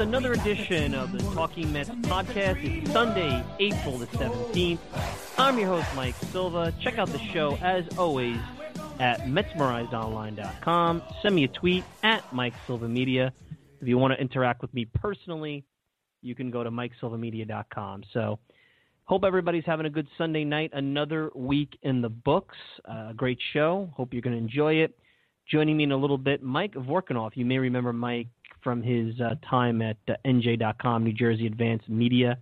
Another edition of the Talking Mets podcast. It's Sunday, April the 17th. I'm your host, Mike Silva. Check out the show, as always, at MetsMerizedOnline.com. Send me a tweet at Mike Silva Media. If you want to interact with me personally, you can go to MikeSilvaMedia.com. So, hope everybody's having a good Sunday night. Another week in the books. Uh, great show. Hope you're going to enjoy it. Joining me in a little bit, Mike Vorkunov. You may remember Mike from his uh, time at uh, NJ.com, New Jersey Advanced Media.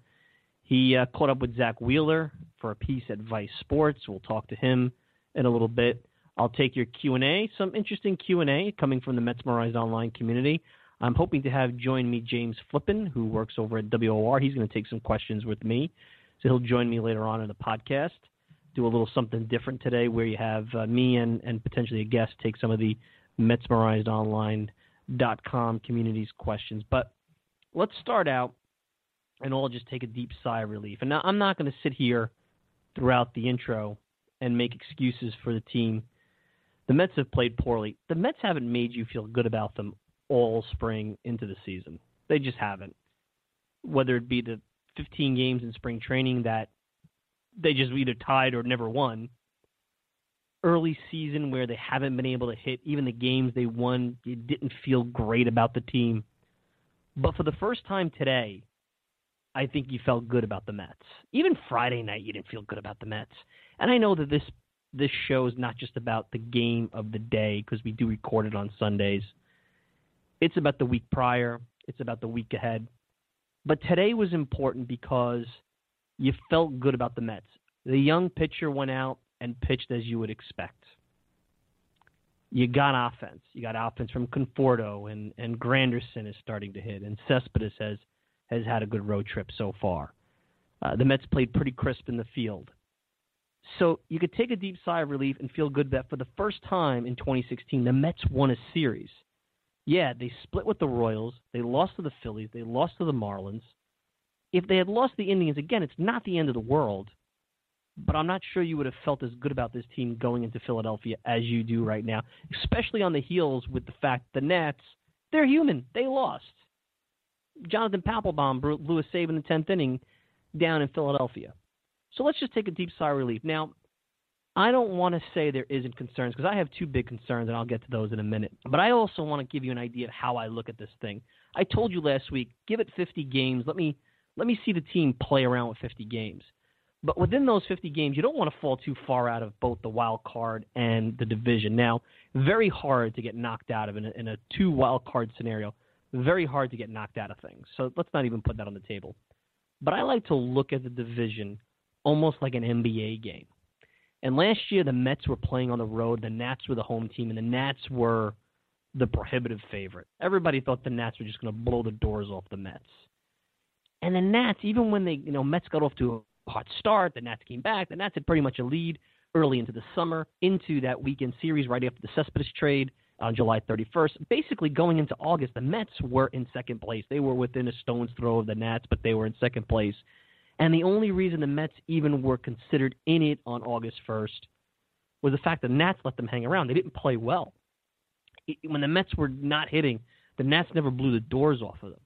He uh, caught up with Zack Wheeler for a piece at Vice Sports. We'll talk to him in a little bit. I'll take your Q&A, some interesting Q&A coming from the Metsmerized Online community. I'm hoping to have join me James Flippin, who works over at WOR. He's going to take some questions with me. So he'll join me later on in the podcast. Do a little something different today where you have uh, me and, and potentially a guest take some of the Metsmerized Online com communities questions. But let's start out and all just take a deep sigh of relief. And now I'm not going to sit here throughout the intro and make excuses for the team. The Mets have played poorly. The Mets haven't made you feel good about them all spring into the season. They just haven't. Whether it be the 15 games in spring training that they just either tied or never won, early season where they haven't been able to hit. Even the games they won, you didn't feel great about the team. But for the first time today, I think you felt good about the Mets. Even Friday night, you didn't feel good about the Mets. And I know that this this show is not just about the game of the day because we do record it on Sundays. It's about the week prior. It's about the week ahead. But today was important because you felt good about the Mets. The young pitcher went out and pitched as you would expect. You got offense. You got offense from Conforto and, and Granderson is starting to hit, and Cespedes has has had a good road trip so far. Uh, the Mets played pretty crisp in the field. So you could take a deep sigh of relief and feel good that for the first time in 2016, the Mets won a series. Yeah, they split with the Royals. They lost to the Phillies. They lost to the Marlins. If they had lost the Indians, again, it's not the end of the world but I'm not sure you would have felt as good about this team going into Philadelphia as you do right now, especially on the heels with the fact the Nats, they're human. They lost. Jonathan Papelbon blew a save in the 10th inning down in Philadelphia. So let's just take a deep sigh of relief. Now, I don't want to say there isn't concerns because I have two big concerns, and I'll get to those in a minute. But I also want to give you an idea of how I look at this thing. I told you last week, give it 50 games. Let me let me see the team play around with 50 games. But within those 50 games, you don't want to fall too far out of both the wild card and the division. Now, very hard to get knocked out of in a, in a two wild card scenario. Very hard to get knocked out of things. So let's not even put that on the table. But I like to look at the division almost like an NBA game. And last year, the Mets were playing on the road. The Nats were the home team, and the Nats were the prohibitive favorite. Everybody thought the Nats were just going to blow the doors off the Mets. And the Nats, even when they, you know, Mets got off to hot start. The Nats came back. The Nats had pretty much a lead early into the summer, into that weekend series right after the Cespedes trade on July 31st. Basically, going into August, the Mets were in second place. They were within a stone's throw of the Nats, but they were in second place. And the only reason the Mets even were considered in it on August 1st was the fact that the Nats let them hang around. They didn't play well. When the Mets were not hitting, the Nats never blew the doors off of them.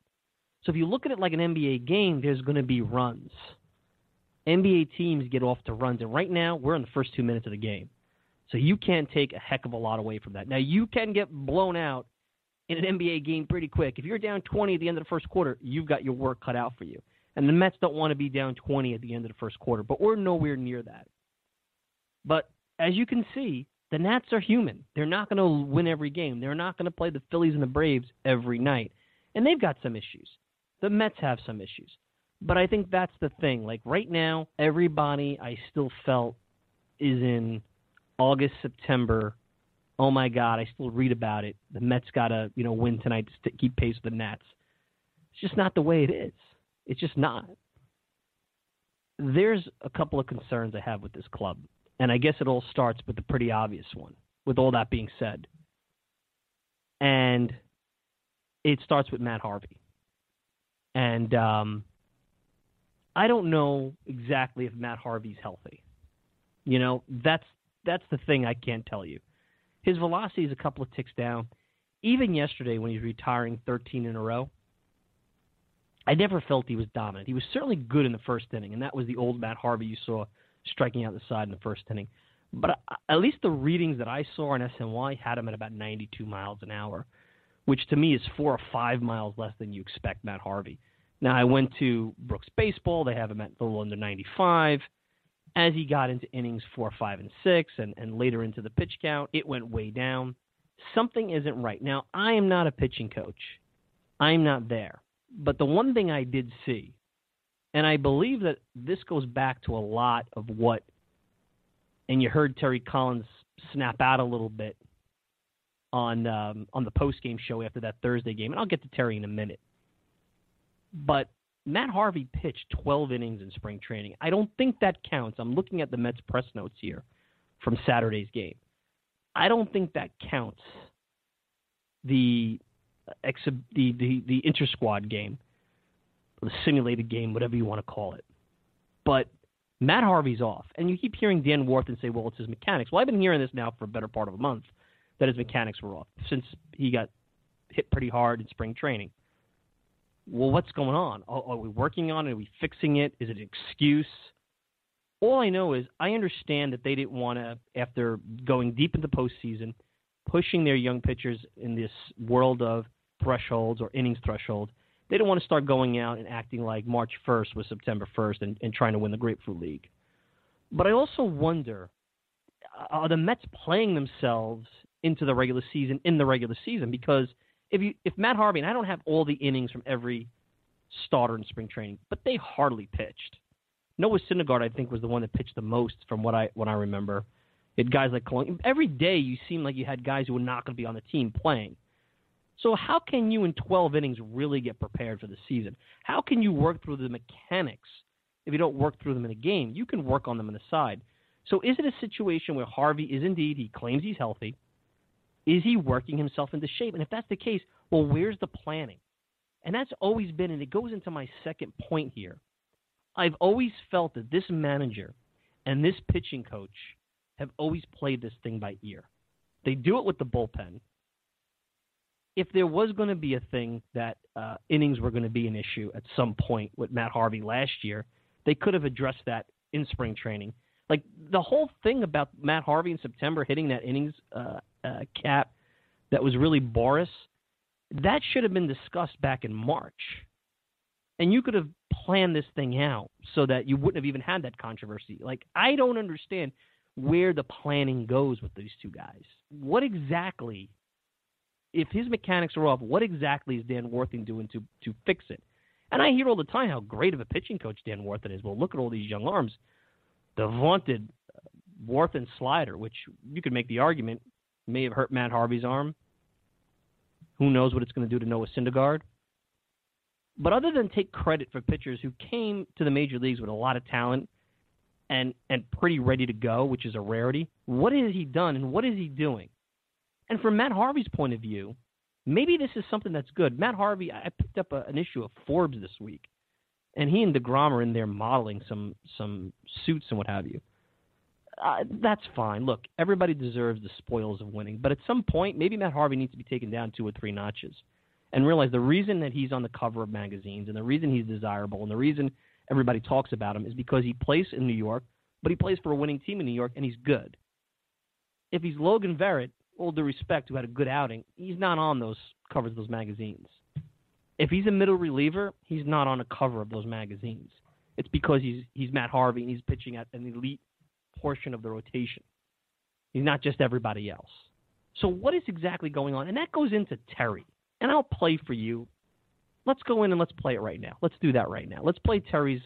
So if you look at it like an NBA game, there's going to be runs. NBA teams get off to runs, and right now we're in the first two minutes of the game. So you can't take a heck of a lot away from that. Now you can get blown out in an NBA game pretty quick. If you're down 20 at the end of the first quarter, you've got your work cut out for you. And the Mets don't want to be down 20 at the end of the first quarter, but we're nowhere near that. But as you can see, the Nats are human. They're not going to win every game. They're not going to play the Phillies and the Braves every night. And they've got some issues. The Mets have some issues. But I think that's the thing. Like right now, everybody I still felt is in August, September. Oh my God, I still read about it. The Mets got to you know win tonight to keep pace with the Nats. It's just not the way it is. It's just not. There's a couple of concerns I have with this club, and I guess it all starts with the pretty obvious one. With all that being said, and it starts with Matt Harvey, and um, I don't know exactly if Matt Harvey's healthy. You know, that's that's the thing I can't tell you. His velocity is a couple of ticks down. Even yesterday when he's retiring 13 in a row, I never felt he was dominant. He was certainly good in the first inning, and that was the old Matt Harvey you saw striking out the side in the first inning. But at least the readings that I saw on SNY had him at about 92 miles an hour, which to me is four or five miles less than you expect Matt Harvey. Now I went to Brooks Baseball; they have him at a little under 95. As he got into innings four, five, and six, and, and later into the pitch count, it went way down. Something isn't right. Now, I am not a pitching coach. I'm not there. But the one thing I did see, and I believe that this goes back to a lot of what, and you heard Terry Collins snap out a little bit on um, on the post game show after that Thursday game, and I'll get to Terry in a minute. But Matt Harvey pitched 12 innings in spring training. I don't think that counts. I'm looking at the Mets press notes here from Saturday's game. I don't think that counts. The the the the inter squad game, the simulated game, whatever you want to call it. But Matt Harvey's off, and you keep hearing Dan Warthen say, "Well, it's his mechanics." Well, I've been hearing this now for a better part of a month that his mechanics were off since he got hit pretty hard in spring training well, what's going on? Are, are, we working on it? Are we fixing it? Is it an excuse? All I know is I understand that they didn't want to, after going deep into postseason, pushing their young pitchers in this world of thresholds or innings threshold, they don't want to start going out and acting like March 1st was September 1st and, and trying to win the Grapefruit League. But I also wonder are the Mets playing themselves into the regular season in the regular season? Because – if you if Matt Harvey and I don't have all the innings from every starter in spring training, but they hardly pitched. Noah Syndergaard, I think, was the one that pitched the most from what I what I remember. It guys like Colon. Every day you seemed like you had guys who were not going to be on the team playing. So how can you in 12 innings really get prepared for the season? How can you work through the mechanics if you don't work through them in a game? You can work on them on the side. So is it a situation where Harvey is indeed he claims he's healthy? Is he working himself into shape? And if that's the case, well, where's the planning? And that's always been, and it goes into my second point here. I've always felt that this manager and this pitching coach have always played this thing by ear. They do it with the bullpen. If there was going to be a thing that uh, innings were going to be an issue at some point with Matt Harvey last year, they could have addressed that in spring training. Like the whole thing about Matt Harvey in September hitting that innings uh, uh, cap that was really Boris, that should have been discussed back in March. And you could have planned this thing out so that you wouldn't have even had that controversy. Like, I don't understand where the planning goes with these two guys. What exactly, if his mechanics are off, what exactly is Dan Warthen doing to, to fix it? And I hear all the time how great of a pitching coach Dan Warthen is. Well, look at all these young arms. The vaunted Warthen slider, which you could make the argument may have hurt Matt Harvey's arm. Who knows what it's going to do to Noah Syndergaard? But other than take credit for pitchers who came to the major leagues with a lot of talent and and pretty ready to go, which is a rarity, what has he done and what is he doing? And from Matt Harvey's point of view, maybe this is something that's good. Matt Harvey, I picked up a, an issue of Forbes this week, and he and Degrom are in there modeling some some suits and what have you uh, that's fine. Look, everybody deserves the spoils of winning, but at some point, maybe Matt Harvey needs to be taken down two or three notches and realize the reason that he's on the cover of magazines and the reason he's desirable and the reason everybody talks about him is because he plays in New York, but he plays for a winning team in New York and he's good. if he's Logan Verrett, all due respect, who had a good outing, he's not on those covers of those magazines. If he's a middle reliever, he's not on a cover of those magazines. It's because he's he's Matt Harvey and he's pitching at an elite portion of the rotation. He's not just everybody else. So what is exactly going on? And that goes into Terry. And I'll play for you. Let's go in and let's play it right now. Let's do that right now. Let's play Terry's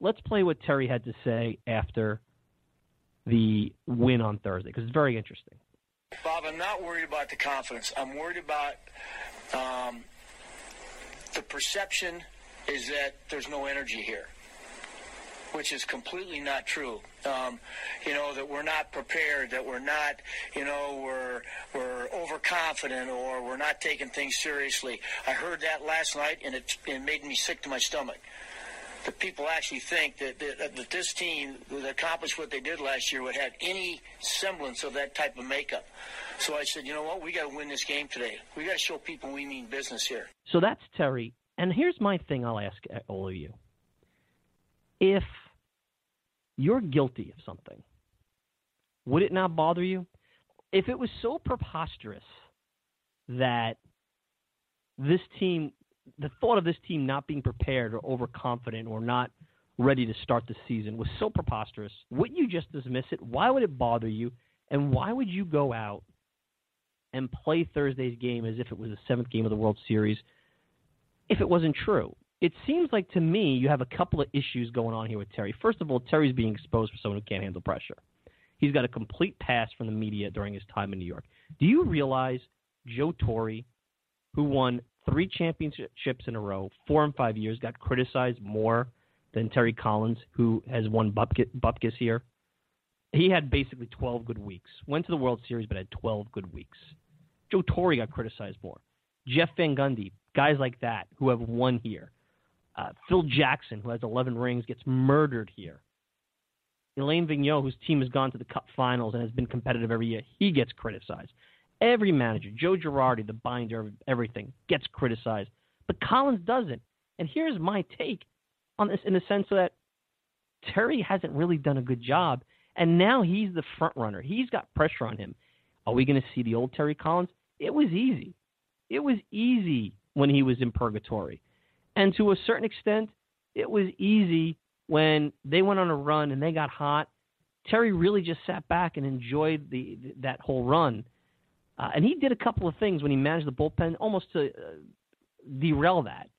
let's play what Terry had to say after the win on Thursday because it's very interesting. Bob, I'm not worried about the confidence. I'm worried about um, the perception is that there's no energy here, which is completely not true. Um, you know that we're not prepared, that we're not, you know, we're we're overconfident, or we're not taking things seriously. I heard that last night, and it, it made me sick to my stomach that people actually think that, that, that this team that accomplished what they did last year would have any semblance of that type of makeup. So I said, you know what, we got to win this game today. We got to show people we mean business here. So that's Terry. And here's my thing I'll ask all of you. If you're guilty of something, would it not bother you? If it was so preposterous that this team the thought of this team not being prepared or overconfident or not ready to start the season was so preposterous. Wouldn't you just dismiss it? Why would it bother you? And why would you go out and play Thursday's game as if it was the seventh game of the World Series if it wasn't true? It seems like to me you have a couple of issues going on here with Terry. First of all, Terry's being exposed for someone who can't handle pressure. He's got a complete pass from the media during his time in New York. Do you realize Joe Torre, who won three championships in a row, four and five years, got criticized more than Terry Collins, who has won Bupkis here. He had basically 12 good weeks. Went to the World Series, but had 12 good weeks. Joe Torre got criticized more. Jeff Van Gundy, guys like that who have won here. Uh, Phil Jackson, who has 11 rings, gets murdered here. Alain Vigneault, whose team has gone to the Cup Finals and has been competitive every year, he gets criticized. Every manager, Joe Girardi, the binder of everything, gets criticized, but Collins doesn't. And here's my take on this in the sense that Terry hasn't really done a good job, and now he's the front runner. He's got pressure on him. Are we going to see the old Terry Collins? It was easy. It was easy when he was in purgatory. And to a certain extent, it was easy when they went on a run and they got hot. Terry really just sat back and enjoyed the that whole run. Uh, and he did a couple of things when he managed the bullpen almost to uh, derail that.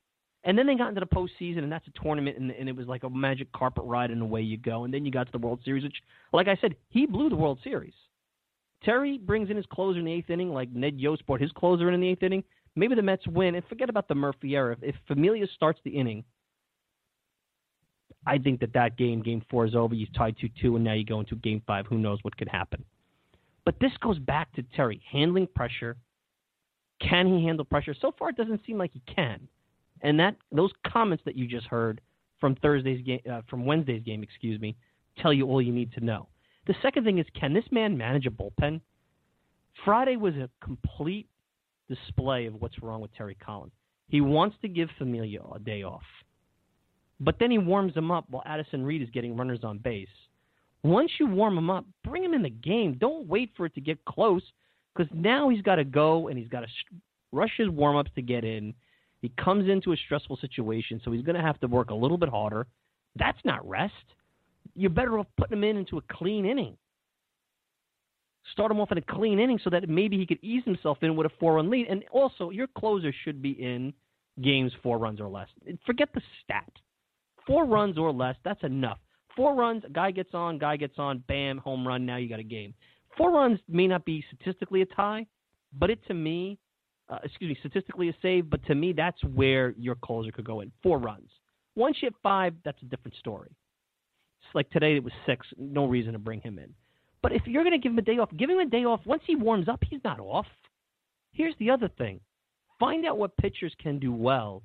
And then they got into the postseason, and that's a tournament, and, and it was like a magic carpet ride, and away you go. And then you got to the World Series, which, like I said, he blew the World Series. Terry brings in his closer in the eighth inning, like Ned Yost brought his closer in, in the eighth inning. Maybe the Mets win, and forget about the Murphy. If, if Familia starts the inning, I think that that game, game four, is over. You tied 2 2, and now you go into game five. Who knows what could happen? But this goes back to Terry handling pressure. Can he handle pressure? So far, it doesn't seem like he can. And that those comments that you just heard from Thursday's game, uh, from Wednesday's game, excuse me, tell you all you need to know. The second thing is, can this man manage a bullpen? Friday was a complete display of what's wrong with Terry Collins. He wants to give Familia a day off, but then he warms him up while Addison Reed is getting runners on base. Once you warm him up, bring him in the game. Don't wait for it to get close because now he's got to go and he's got to rush his warm ups to get in. He comes into a stressful situation, so he's going to have to work a little bit harder. That's not rest. You're better off putting him in into a clean inning. Start him off in a clean inning so that maybe he could ease himself in with a four run lead. And also, your closer should be in games four runs or less. Forget the stat. Four runs or less, that's enough. Four runs, a guy gets on, guy gets on, bam, home run. Now you got a game. Four runs may not be statistically a tie, but it to me, uh, excuse me, statistically a save. But to me, that's where your closer could go in. Four runs. Once you hit five, that's a different story. It's like today it was six. No reason to bring him in. But if you're going to give him a day off, give him a day off. Once he warms up, he's not off. Here's the other thing: find out what pitchers can do well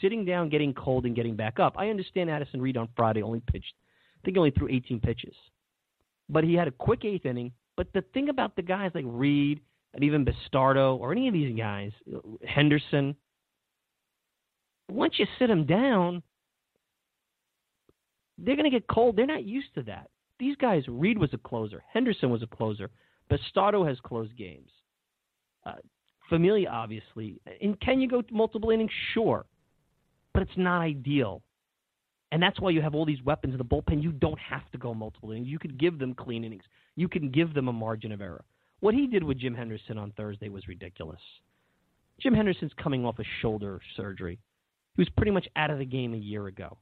sitting down, getting cold, and getting back up. I understand Addison Reed on Friday only pitched, I think he only threw 18 pitches. But he had a quick eighth inning. But the thing about the guys like Reed and even Bastardo or any of these guys, Henderson, once you sit them down, they're going to get cold. They're not used to that. These guys, Reed was a closer, Henderson was a closer. Bastardo has closed games. Uh, Familia, obviously. And can you go multiple innings? Sure. But it's not ideal. And that's why you have all these weapons in the bullpen. You don't have to go multiple innings. You could give them clean innings. You can give them a margin of error. What he did with Jim Henderson on Thursday was ridiculous. Jim Henderson's coming off a shoulder surgery. He was pretty much out of the game a year ago.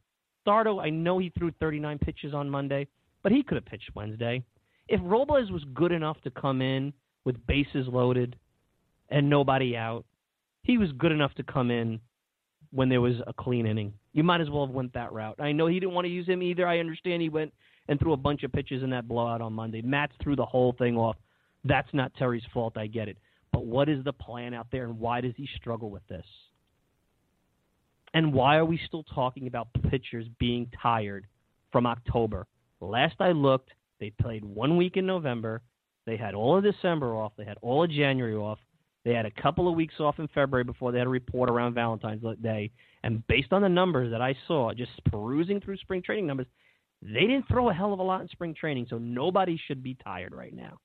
Dardo, I know he threw 39 pitches on Monday, but he could have pitched Wednesday. If Robles was good enough to come in with bases loaded and nobody out, he was good enough to come in when there was a clean inning. You might as well have went that route. I know he didn't want to use him either. I understand he went and threw a bunch of pitches in that blowout on Monday. Matz threw the whole thing off. That's not Terry's fault. I get it. But what is the plan out there, and why does he struggle with this? And why are we still talking about pitchers being tired from October? Last I looked, they played one week in November. They had all of December off. They had all of January off. They had a couple of weeks off in February before they had a report around Valentine's Day. And based on the numbers that I saw, just perusing through spring training numbers, they didn't throw a hell of a lot in spring training, so nobody should be tired right now.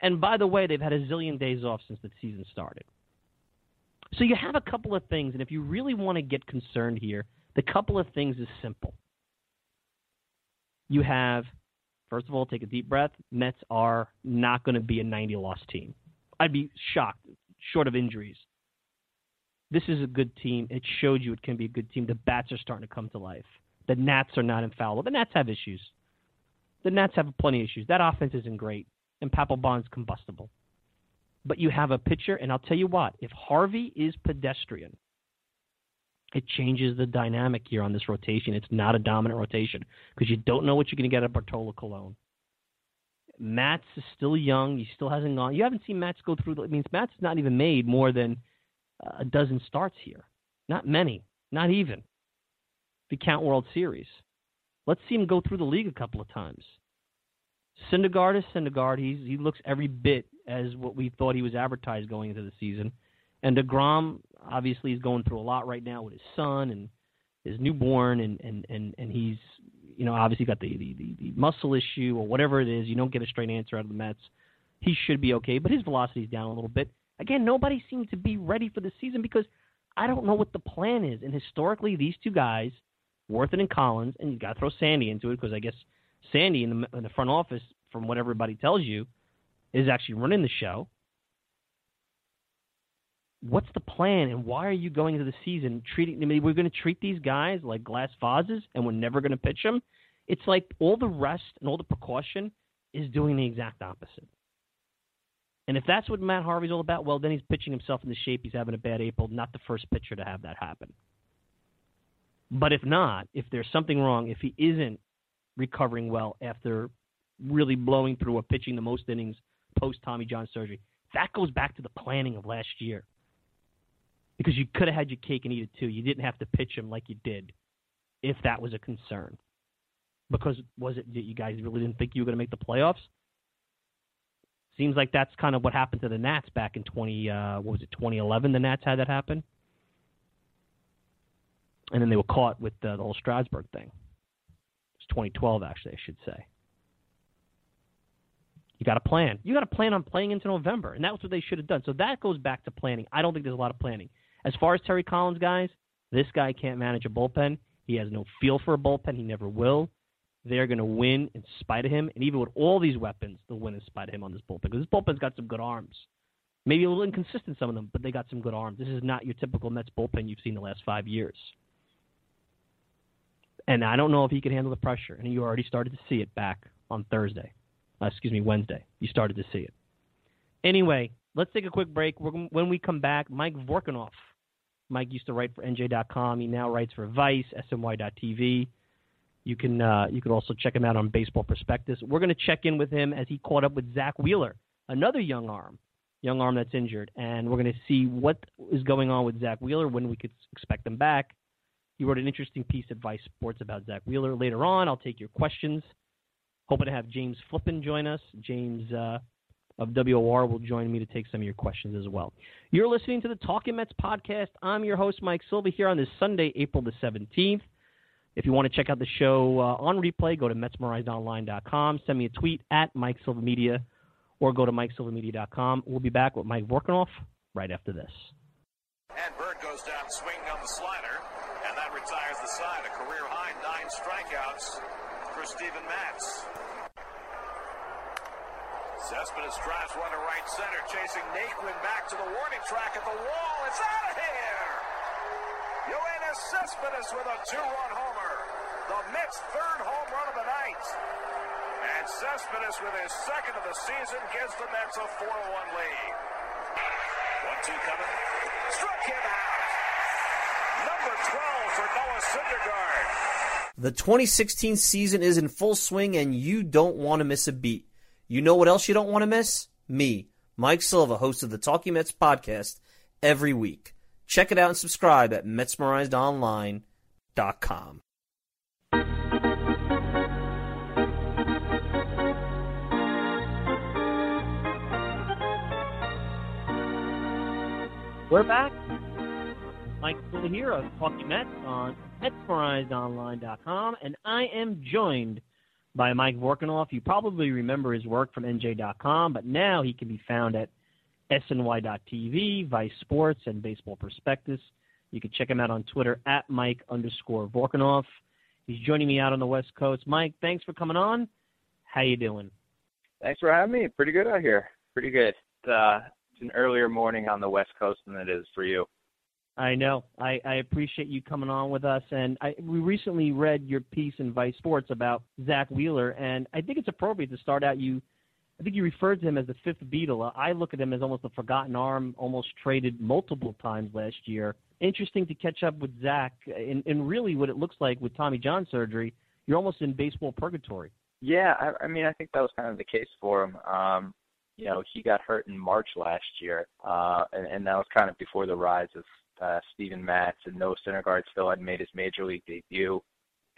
And by the way, they've had a zillion days off since the season started. So you have a couple of things, and if you really want to get concerned here, the couple of things is simple. You have, first of all, take a deep breath. Mets are not going to be a 90 loss team. I'd be shocked, short of injuries. This is a good team. It showed you it can be a good team. The bats are starting to come to life. The Nats are not infallible. The Nats have issues. The Nats have plenty of issues. That offense isn't great, and Papelbon's combustible. But you have a pitcher, and I'll tell you what: if Harvey is pedestrian, it changes the dynamic here on this rotation. It's not a dominant rotation because you don't know what you're going to get at Bartolo Colon. Matz is still young. He still hasn't gone. You haven't seen Matz go through. It means Matz has not even made more than a dozen starts here. Not many. Not even. You count World Series. Let's see him go through the league a couple of times. Syndergaard is Syndergaard. He's, he looks every bit as what we thought he was advertised going into the season. And DeGrom, obviously, he's going through a lot right now with his son and his newborn, and, and, and, and he's you know, obviously got the, the, the, the muscle issue or whatever it is. You don't get a straight answer out of the Mets. He should be okay, but his velocity's down a little bit. Again, nobody seems to be ready for the season because I don't know what the plan is. And historically, these two guys, Warthen and Collins, and you got to throw Sandy into it because I guess Sandy in the, in the front office, from what everybody tells you, is actually running the show. What's the plan, and why are you going into the season treating? I mean, we're going to treat these guys like glass vases, and we're never going to pitch them. It's like all the rest and all the precaution is doing the exact opposite. And if that's what Matt Harvey's all about, well, then he's pitching himself into shape. He's having a bad April, not the first pitcher to have that happen. But if not, if there's something wrong, if he isn't recovering well after really blowing through or pitching the most innings post Tommy John surgery, that goes back to the planning of last year. Because you could have had your cake and eat it too. You didn't have to pitch him like you did if that was a concern. Because was it that you guys really didn't think you were going to make the playoffs? Seems like that's kind of what happened to the Nats back in 20 uh, what was it 2011 the Nats had that happen. And then they were caught with uh, the whole Strasburg thing. It's 2012 actually, I should say. You got to plan. You got to plan on playing into November, and that's what they should have done. So that goes back to planning. I don't think there's a lot of planning. As far as Terry Collins, guys, this guy can't manage a bullpen. He has no feel for a bullpen. He never will. They're going to win in spite of him. And even with all these weapons, they'll win in spite of him on this bullpen because this bullpen's got some good arms. Maybe a little inconsistent, some of them, but they got some good arms. This is not your typical Mets bullpen you've seen the last five years. And I don't know if he can handle the pressure. And you already started to see it back on Thursday. Uh, excuse me, Wednesday. You started to see it. Anyway, let's take a quick break. We're, when we come back, Mike Vorkunov. Mike used to write for NJ.com. He now writes for Vice, SNY.TV. You can uh, you can also check him out on Baseball Prospectus. We're going to check in with him as he caught up with Zack Wheeler, another young arm, young arm that's injured, and we're going to see what is going on with Zack Wheeler when we could expect him back. He wrote an interesting piece at Vice Sports about Zack Wheeler. Later on, I'll take your questions. Hoping to have James Flippin join us. James uh, of WOR will join me to take some of your questions as well. You're listening to the Talking Mets podcast. I'm your host, Mike Silva, here on this Sunday, April the 17th. If you want to check out the show uh, on replay, go to MetsMerizedOnline.com. Send me a tweet at Mike Silva Media or go to MikeSilvaMedia.com. We'll be back with Mike Vorkunov right after this. And Bird goes down swinging on the slider, and that retires the side. A career high nine strikeouts for Steven Matz. Cespedes drives one to right center, chasing Naquin back to the warning track at the wall. It's out of here! Yoenis Cespedes with a two-run homer. The Mets' third home run of the night. And Cespedes with his second of the season gives the Mets a 4-1 lead. One-two coming. Struck him out. Number 12 for Noah Syndergaard. The 2016 season is in full swing and you don't want to miss a beat. You know what else you don't want to miss? Me, Mike Silva, host of the Talking Mets podcast every week. Check it out and subscribe at MetsmerizedOnline.com. We're back. Mike Silva here of Talking Mets on MetsmerizedOnline.com, and I am joined by Mike Vorkunov. You probably remember his work from NJ.com, but now he can be found at SNY.TV, Vice Sports, and Baseball Prospectus. You can check him out on Twitter at Mike underscore Vorkunov. He's joining me out on the West Coast. Mike, thanks for coming on. How you doing? Thanks for having me. Pretty good out here. Pretty good. Uh, it's an earlier morning on the West Coast than it is for you. I know. I, I appreciate you coming on with us. And I, we recently read your piece in Vice Sports about Zack Wheeler, and I think it's appropriate to start out. You, I think you referred to him as the fifth Beatle. I look at him as almost a forgotten arm, almost traded multiple times last year. Interesting to catch up with Zack, and, and really what it looks like with Tommy John surgery. You're almost in baseball purgatory. Yeah, I, I mean, I think that was kind of the case for him. Um, you know, he got hurt in March last year, uh, and, and that was kind of before the rise of uh, Steven Matz and Noah Syndergaard still had made his major league debut.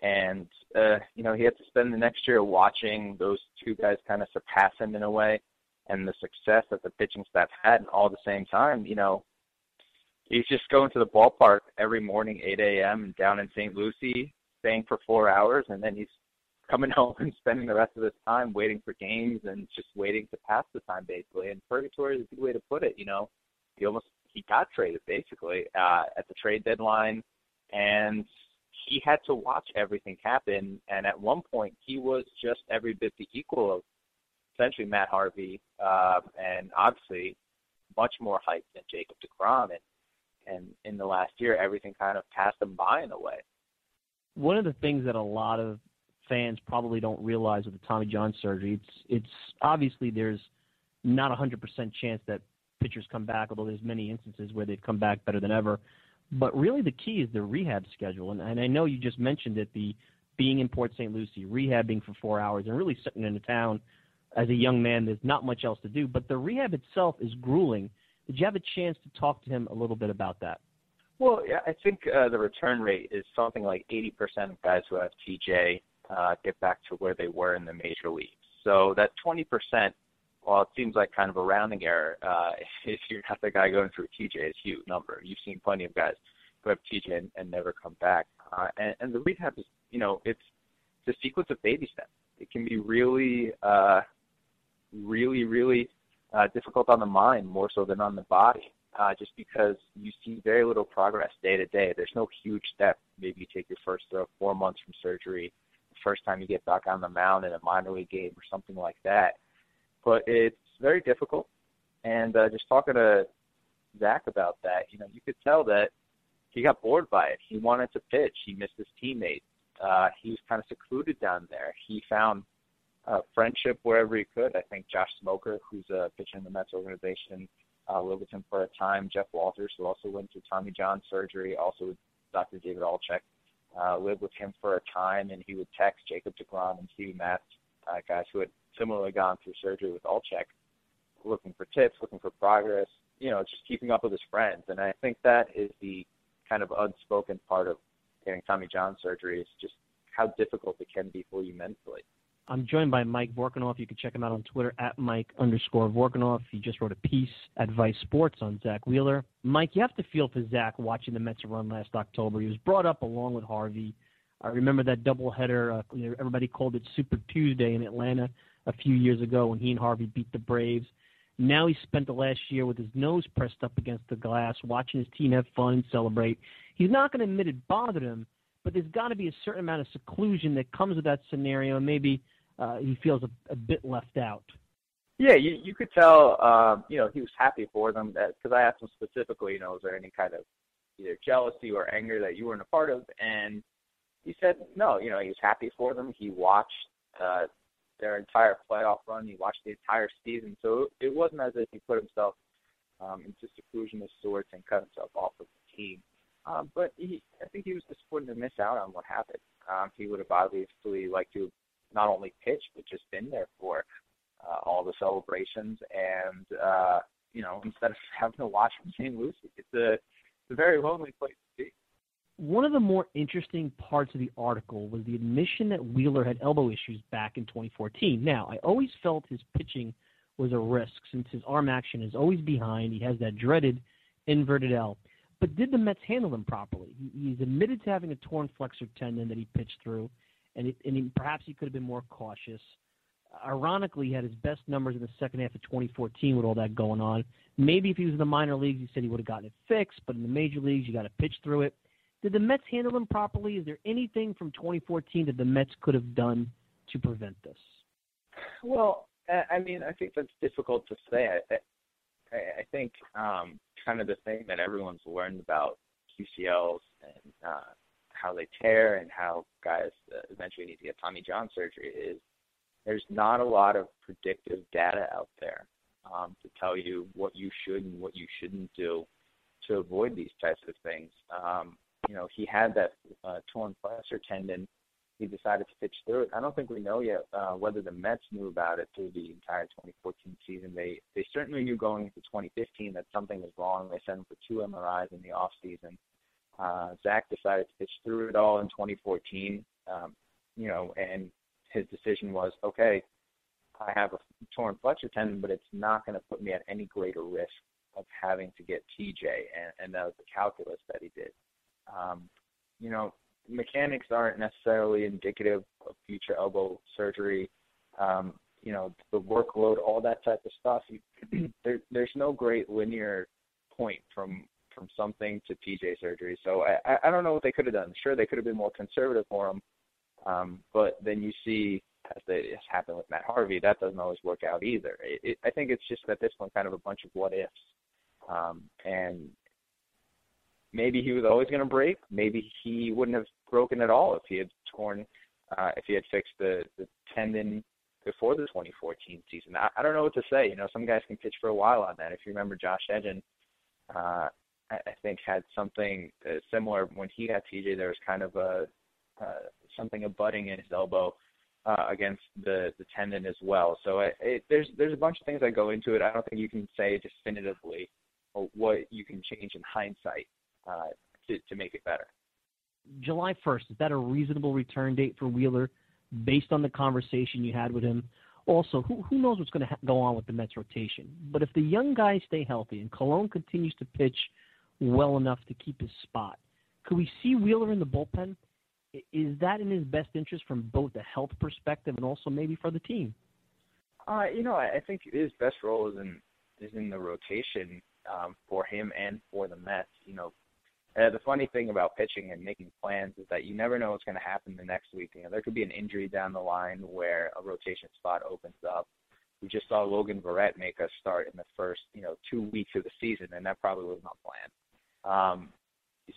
And, uh, you know, he had to spend the next year watching those two guys kind of surpass him in a way and the success that the pitching staff had and all at the same time, you know, he's just going to the ballpark every morning, 8 a.m. down in St. Lucie, staying for four hours, and then he's coming home and spending the rest of his time waiting for games and just waiting to pass the time basically. And purgatory is a good way to put it. You know, he almost he got traded basically uh, at the trade deadline, and he had to watch everything happen. And at one point, he was just every bit the equal of essentially Matt Harvey, uh, and obviously much more hype than Jacob Degrom. And and in the last year, everything kind of passed him by in a way. One of the things that a lot of fans probably don't realize with the Tommy John surgery, it's it's obviously there's not a hundred percent chance that pitchers come back, although there's many instances where they've come back better than ever. But really, the key is the rehab schedule, and, and I know you just mentioned it, the being in Port St. Lucie, rehabbing for four hours, and really sitting in a town as a young man. There's not much else to do, but the rehab itself is grueling. Did you have a chance to talk to him a little bit about that? Well, I think uh, the return rate is something like 80% of guys who have TJ uh, get back to where they were in the major leagues. So that 20%, while it seems like kind of a rounding error, uh, if you're not the guy going through TJ, it's a huge number. You've seen plenty of guys who have TJ and, and never come back. Uh, and, and the rehab is, you know, it's, it's a sequence of baby steps. It can be really, uh, really, really uh, difficult on the mind more so than on the body. Uh, just because you see very little progress day to day. There's no huge step. Maybe you take your first throw four months from surgery, first time you get back on the mound in a minor league game or something like that. But it's very difficult. And uh, just talking to Zack about that, you know, you could tell that he got bored by it. He wanted to pitch. He missed his teammates. Uh, he was kind of secluded down there. He found uh, friendship wherever he could. I think Josh Smoker, who's a pitcher in the Mets organization, uh, lived with him for a time. Jeff Walters, who also went through Tommy John surgery, also with Dr. David Altchek, uh, lived with him for a time, and he would text Jacob DeGrom and Stevie Matz, uh, guys who had similarly gone through surgery with Altchek, looking for tips, looking for progress, you know, just keeping up with his friends. And I think that is the kind of unspoken part of getting Tommy John surgery is just how difficult it can be for you mentally. I'm joined by Mike Vorkunov. You can check him out on Twitter at Mike underscore Vorkunov. He just wrote a piece at Vice Sports on Zack Wheeler. Mike, you have to feel for Zack watching the Mets run last October. He was brought up along with Harvey. I remember that doubleheader. Uh, everybody called it Super Tuesday in Atlanta a few years ago when he and Harvey beat the Braves. Now he spent the last year with his nose pressed up against the glass, watching his team have fun and celebrate. He's not going to admit it bothered him, but there's got to be a certain amount of seclusion that comes with that scenario, and maybe uh, he feels a, a bit left out. Yeah, you you could tell. Um, you know, he was happy for them because I asked him specifically. You know, was there any kind of either jealousy or anger that you weren't a part of? And he said no. You know, he was happy for them. He watched uh, their entire playoff run. He watched the entire season. So it wasn't as if he put himself um, into seclusion of sorts and cut himself off of the team. Um, but he, I think he was disappointed to miss out on what happened. Um, he would have obviously liked to not only pitch but just been there for uh, all the celebrations and uh, you know instead of having to watch from St. Lucie. It's a it's a very lonely place to be. One of the more interesting parts of the article was the admission that Wheeler had elbow issues back in 2014. Now, I always felt his pitching was a risk since his arm action is always behind. He has that dreaded inverted L. But did the Mets handle him properly? He's admitted to having a torn flexor tendon that he pitched through, and, it, and he, perhaps he could have been more cautious ironically, he had his best numbers in the second half of 2014 with all that going on. Maybe if he was in the minor leagues, he said he would have gotten it fixed, but in the major leagues, you got to pitch through it. Did the Mets handle him properly? Is there anything from 2014 that the Mets could have done to prevent this? Well, I mean, I think that's difficult to say. I, I, I think um, kind of the thing that everyone's learned about UCLs and uh, how they tear and how guys uh, eventually need to get Tommy John surgery is there's not a lot of predictive data out there um, to tell you what you should and what you shouldn't do to avoid these types of things. Um, you know, he had that uh, torn flexor tendon. He decided to pitch through it. I don't think we know yet uh, whether the Mets knew about it through the entire 2014 season. They they certainly knew going into 2015 that something was wrong. They sent him for two MRIs in the off season. Uh, Zack decided to pitch through it all in 2014. Um, you know, and his decision was, okay, I have a torn flexor tendon, but it's not going to put me at any greater risk of having to get TJ, and, and that was the calculus that he did. Um, you know, mechanics aren't necessarily indicative of future elbow surgery. Um, you know, the workload, all that type of stuff. You, there, there's no great linear point from from something to TJ surgery. So I, I don't know what they could have done. Sure, they could have been more conservative for him, um, but then you see, as it has happened with Matt Harvey, that doesn't always work out either. It, it, I think it's just at this point kind of a bunch of what ifs. Um, and maybe he was always going to break. Maybe he wouldn't have broken at all if he had torn, uh, if he had fixed the, the tendon before the 2014 season. I, I don't know what to say. You know, some guys can pitch for a while on that. If you remember Josh Edgin, uh, I, I think had something uh, similar when he had TJ. There was kind of a uh, something abutting in his elbow uh, against the the tendon as well. So it, it, there's there's a bunch of things that go into it. I don't think you can say definitively what you can change in hindsight uh, to to make it better. July 1st is that a reasonable return date for Wheeler, based on the conversation you had with him? Also, who who knows what's going to ha- go on with the Mets rotation? But if the young guys stay healthy and Colon continues to pitch well enough to keep his spot, could we see Wheeler in the bullpen? is that in his best interest from both a health perspective and also maybe for the team? Uh, you know, I, I think his best role is in is in the rotation um, for him and for the Mets. You know, uh, the funny thing about pitching and making plans is that you never know what's going to happen the next week. You know, there could be an injury down the line where a rotation spot opens up. We just saw Logan Verrett make us start in the first, you know, two weeks of the season, and that probably was not planned. Um,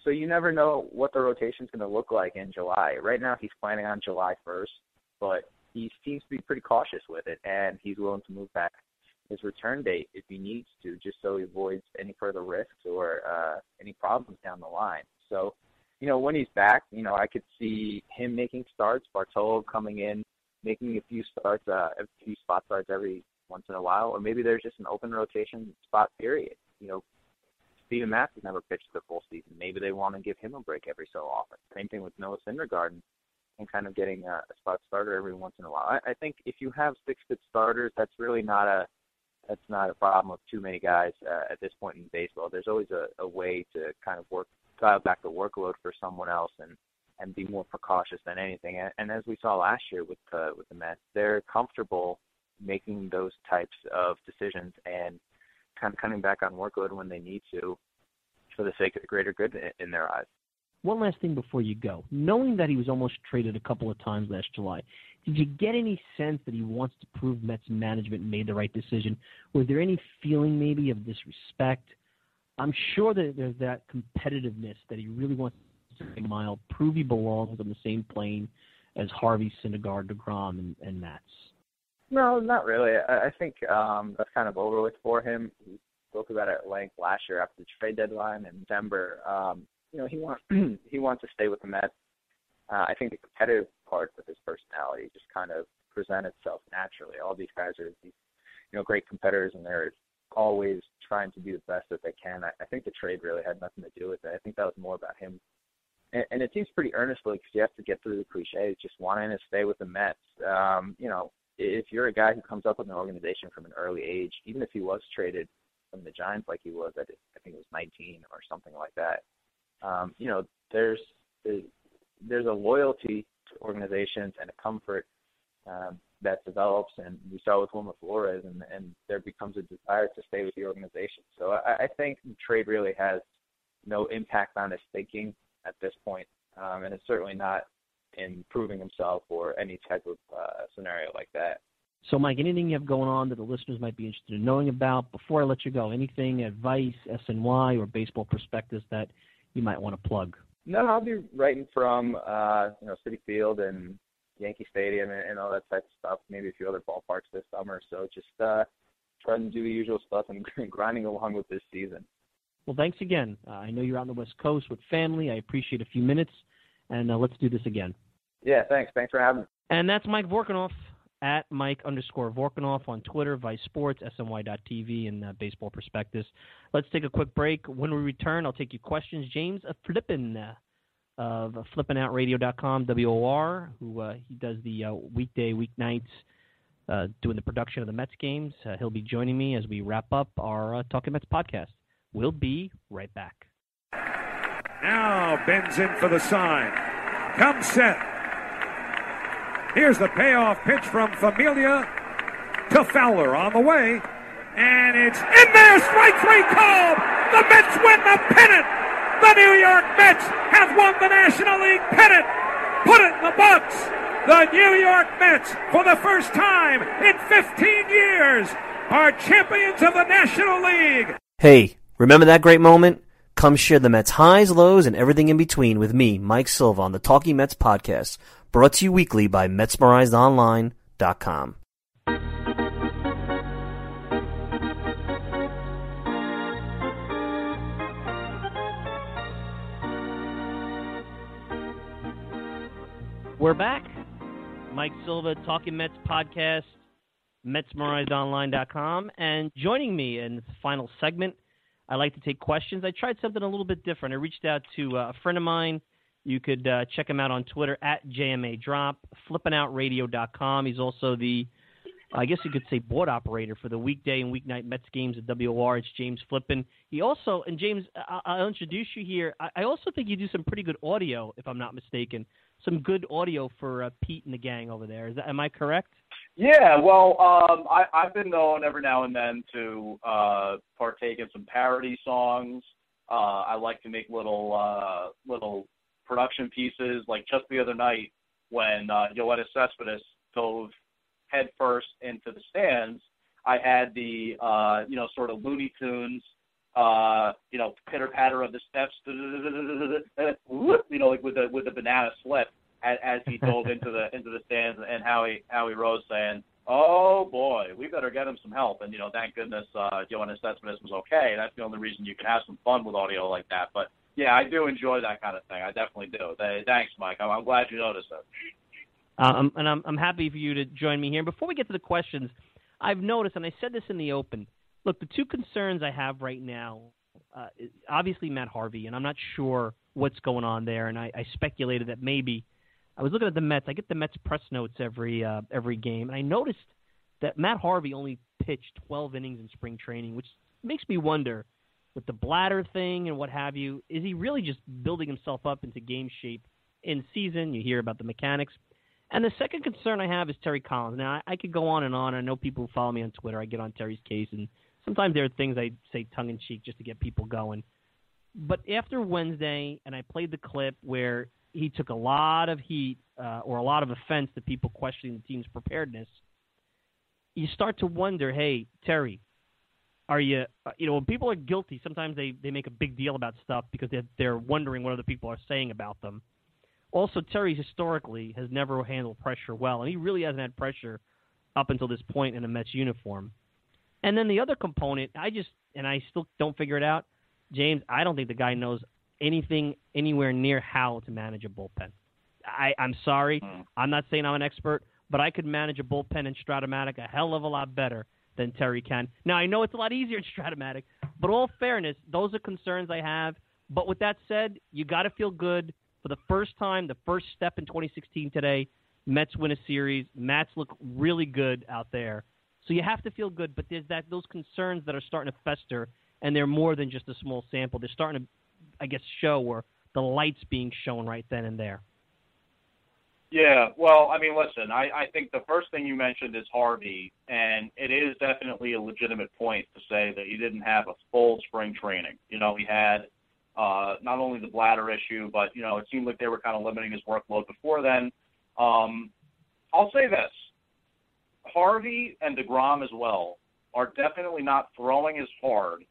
so you never know what the rotation is going to look like in July. Right now, he's planning on July 1st, but he seems to be pretty cautious with it, and he's willing to move back his return date if he needs to, just so he avoids any further risks or uh, any problems down the line. So, you know, when he's back, you know, I could see him making starts, Bartolo coming in, making a few starts, uh, a few spot starts every once in a while, or maybe there's just an open rotation spot period. You know, Steven Matz has never pitched the full season. Maybe they want to give him a break every so often. Same thing with Noah Syndergaard and kind of getting a, spot starter every once in a while. I, I think if you have six good starters, that's really not a that's not a problem with too many guys uh, at this point in baseball. There's always a, a way to kind of work dial back the workload for someone else and and be more precautious than anything. And, and as we saw last year with uh, with the Mets, they're comfortable making those types of decisions and kind of cutting back on workload when they need to for the sake of the greater good in their eyes. One last thing before you go. Knowing that he was almost traded a couple of times last July, did you get any sense that he wants to prove Mets management made the right decision? Was there any feeling maybe of disrespect? I'm sure that there's that competitiveness that he really wants to mile, prove he belongs on the same plane as Harvey, Syndergaard, DeGrom, and, and Matz. No, not really. I, I think um, that's kind of over with for him. He spoke about it at length last year after the trade deadline in December. Um, you know, he wants he wants to stay with the Mets. Uh, I think the competitive part of his personality just kind of present itself naturally. All these guys are these, you know, great competitors, and they're always trying to do the best that they can. I, I think the trade really had nothing to do with it. I think that was more about him, and, and it seems pretty earnestly because you have to get through the cliches, just wanting to stay with the Mets. Um, you know, if you're a guy who comes up with an organization from an early age, even if he was traded from the Giants like he was at I think it was 19 or something like that, um, you know, there's there's a loyalty to organizations and a comfort um, that develops, and we saw with Wilmer Flores, and, and there becomes a desire to stay with the organization. So I, I think trade really has no impact on his thinking at this point, um, and it's certainly not in proving himself or any type of uh, scenario like that. So, Mike, anything you have going on that the listeners might be interested in knowing about before I let you go? Anything advice, SNY, or baseball perspectives that you might want to plug? No, I'll be writing from uh, you know Citi Field and Yankee Stadium and, and all that type of stuff. Maybe a few other ballparks this summer. So just uh, trying to do the usual stuff and grinding along with this season. Well, thanks again. Uh, I know you're out on the West Coast with family. I appreciate a few minutes, and uh, let's do this again. Yeah, thanks. Thanks for having me. And that's Mike Vorkunov at Mike underscore Vorkunov on Twitter, Vice Sports, SNY.TV, and uh, Baseball Prospectus. Let's take a quick break. When we return, I'll take your questions. James Flippin uh, of FlippinOutRadio.com, WOR, who uh, he does the uh, weekday, weeknights, uh, doing the production of the Mets games. Uh, he'll be joining me as we wrap up our Talking Mets podcast. We'll be right back. Now bends in for the sign. Come set. Here's the payoff pitch from Familia to Fowler on the way. And it's in there. Strike three called. The Mets win the pennant. The New York Mets have won the National League pennant. Put it in the box. The New York Mets, for the first time in 15 years, are champions of the National League. Hey, remember that great moment? Come share the Mets highs, lows, and everything in between with me, Mike Silva, on the Talking Mets podcast, brought to you weekly by MetsmerizedOnline.com. We're back. Mike Silva, Talking Mets podcast, MetsmerizedOnline.com. And joining me in the final segment, I like to take questions. I tried something a little bit different. I reached out to uh, a friend of mine. You could uh, check him out on Twitter at JMA Drop, flippinoutradio.com. He's also the, I guess you could say, board operator for the weekday and weeknight Mets games at WOR. It's James Flippin. He also, and James, I- will introduce you here. I-, I also think you do some pretty good audio, if I'm not mistaken some good audio for uh, Pete and the gang over there. Is that, am I correct? Yeah, well, um, I, I've been known every now and then to uh, partake in some parody songs. Uh, I like to make little uh, little production pieces. Like just the other night, when uh, Yoenis Cespedes dove headfirst into the stands, I had the uh, you know sort of Looney Tunes uh, you know, pitter patter of the steps, you know, like with the with the banana slip as, as he dove into the into the stands, and Howie Howie Rose saying, "Oh boy, we better get him some help." And you know, thank goodness uh, Yoenis Cespedes was okay. That's the only reason you can have some fun with audio like that. But yeah, I do enjoy that kind of thing. I definitely do. Thanks, Mike. I'm, I'm glad you noticed it. Um, and I'm I'm happy for you to join me here. Before we get to the questions, I've noticed, and I said this in the open look, the two concerns I have right now, uh, obviously Matt Harvey, and I'm not sure what's going on there. And I, I speculated that maybe I was looking at the Mets. I get the Mets press notes every uh, every game, and I noticed that Matt Harvey only pitched 12 innings in spring training, which makes me wonder with the bladder thing and what have you. Is he really just building himself up into game shape in season? You hear about the mechanics. And the second concern I have is Terry Collins. Now, I, I could go on and on. I know people who follow me on Twitter. I get on Terry's case, and sometimes there are things I say tongue in cheek just to get people going. But after Wednesday, and I played the clip where he took a lot of heat uh, or a lot of offense to people questioning the team's preparedness, you start to wonder, hey, Terry, are you, uh, you know, when people are guilty, sometimes they, they make a big deal about stuff because they're, they're wondering what other people are saying about them. Also, Terry historically has never handled pressure well, and he really hasn't had pressure up until this point in a Mets uniform. And then the other component, I just, and I still don't figure it out, James, I don't think the guy knows anything anywhere near how to manage a bullpen. I, I'm sorry. Mm. I'm not saying I'm an expert, but I could manage a bullpen in Strat-O-Matic a hell of a lot better than Terry can. Now, I know it's a lot easier in Strat-O-Matic, but all fairness, those are concerns I have. But with that said, you got to feel good. For the first time, the first step in 2016 today, Mets win a series. Mets look really good out there. So you have to feel good, but there's that those concerns that are starting to fester, and they're more than just a small sample. They're starting to I guess, show or the lights being shown right then and there. Yeah, well, I mean, listen, I, I think the first thing you mentioned is Harvey, and it is definitely a legitimate point to say that he didn't have a full spring training. You know, he had uh, not only the bladder issue, but, you know, it seemed like they were kind of limiting his workload before then. Um, I'll say this Harvey and DeGrom as well are definitely not throwing as hard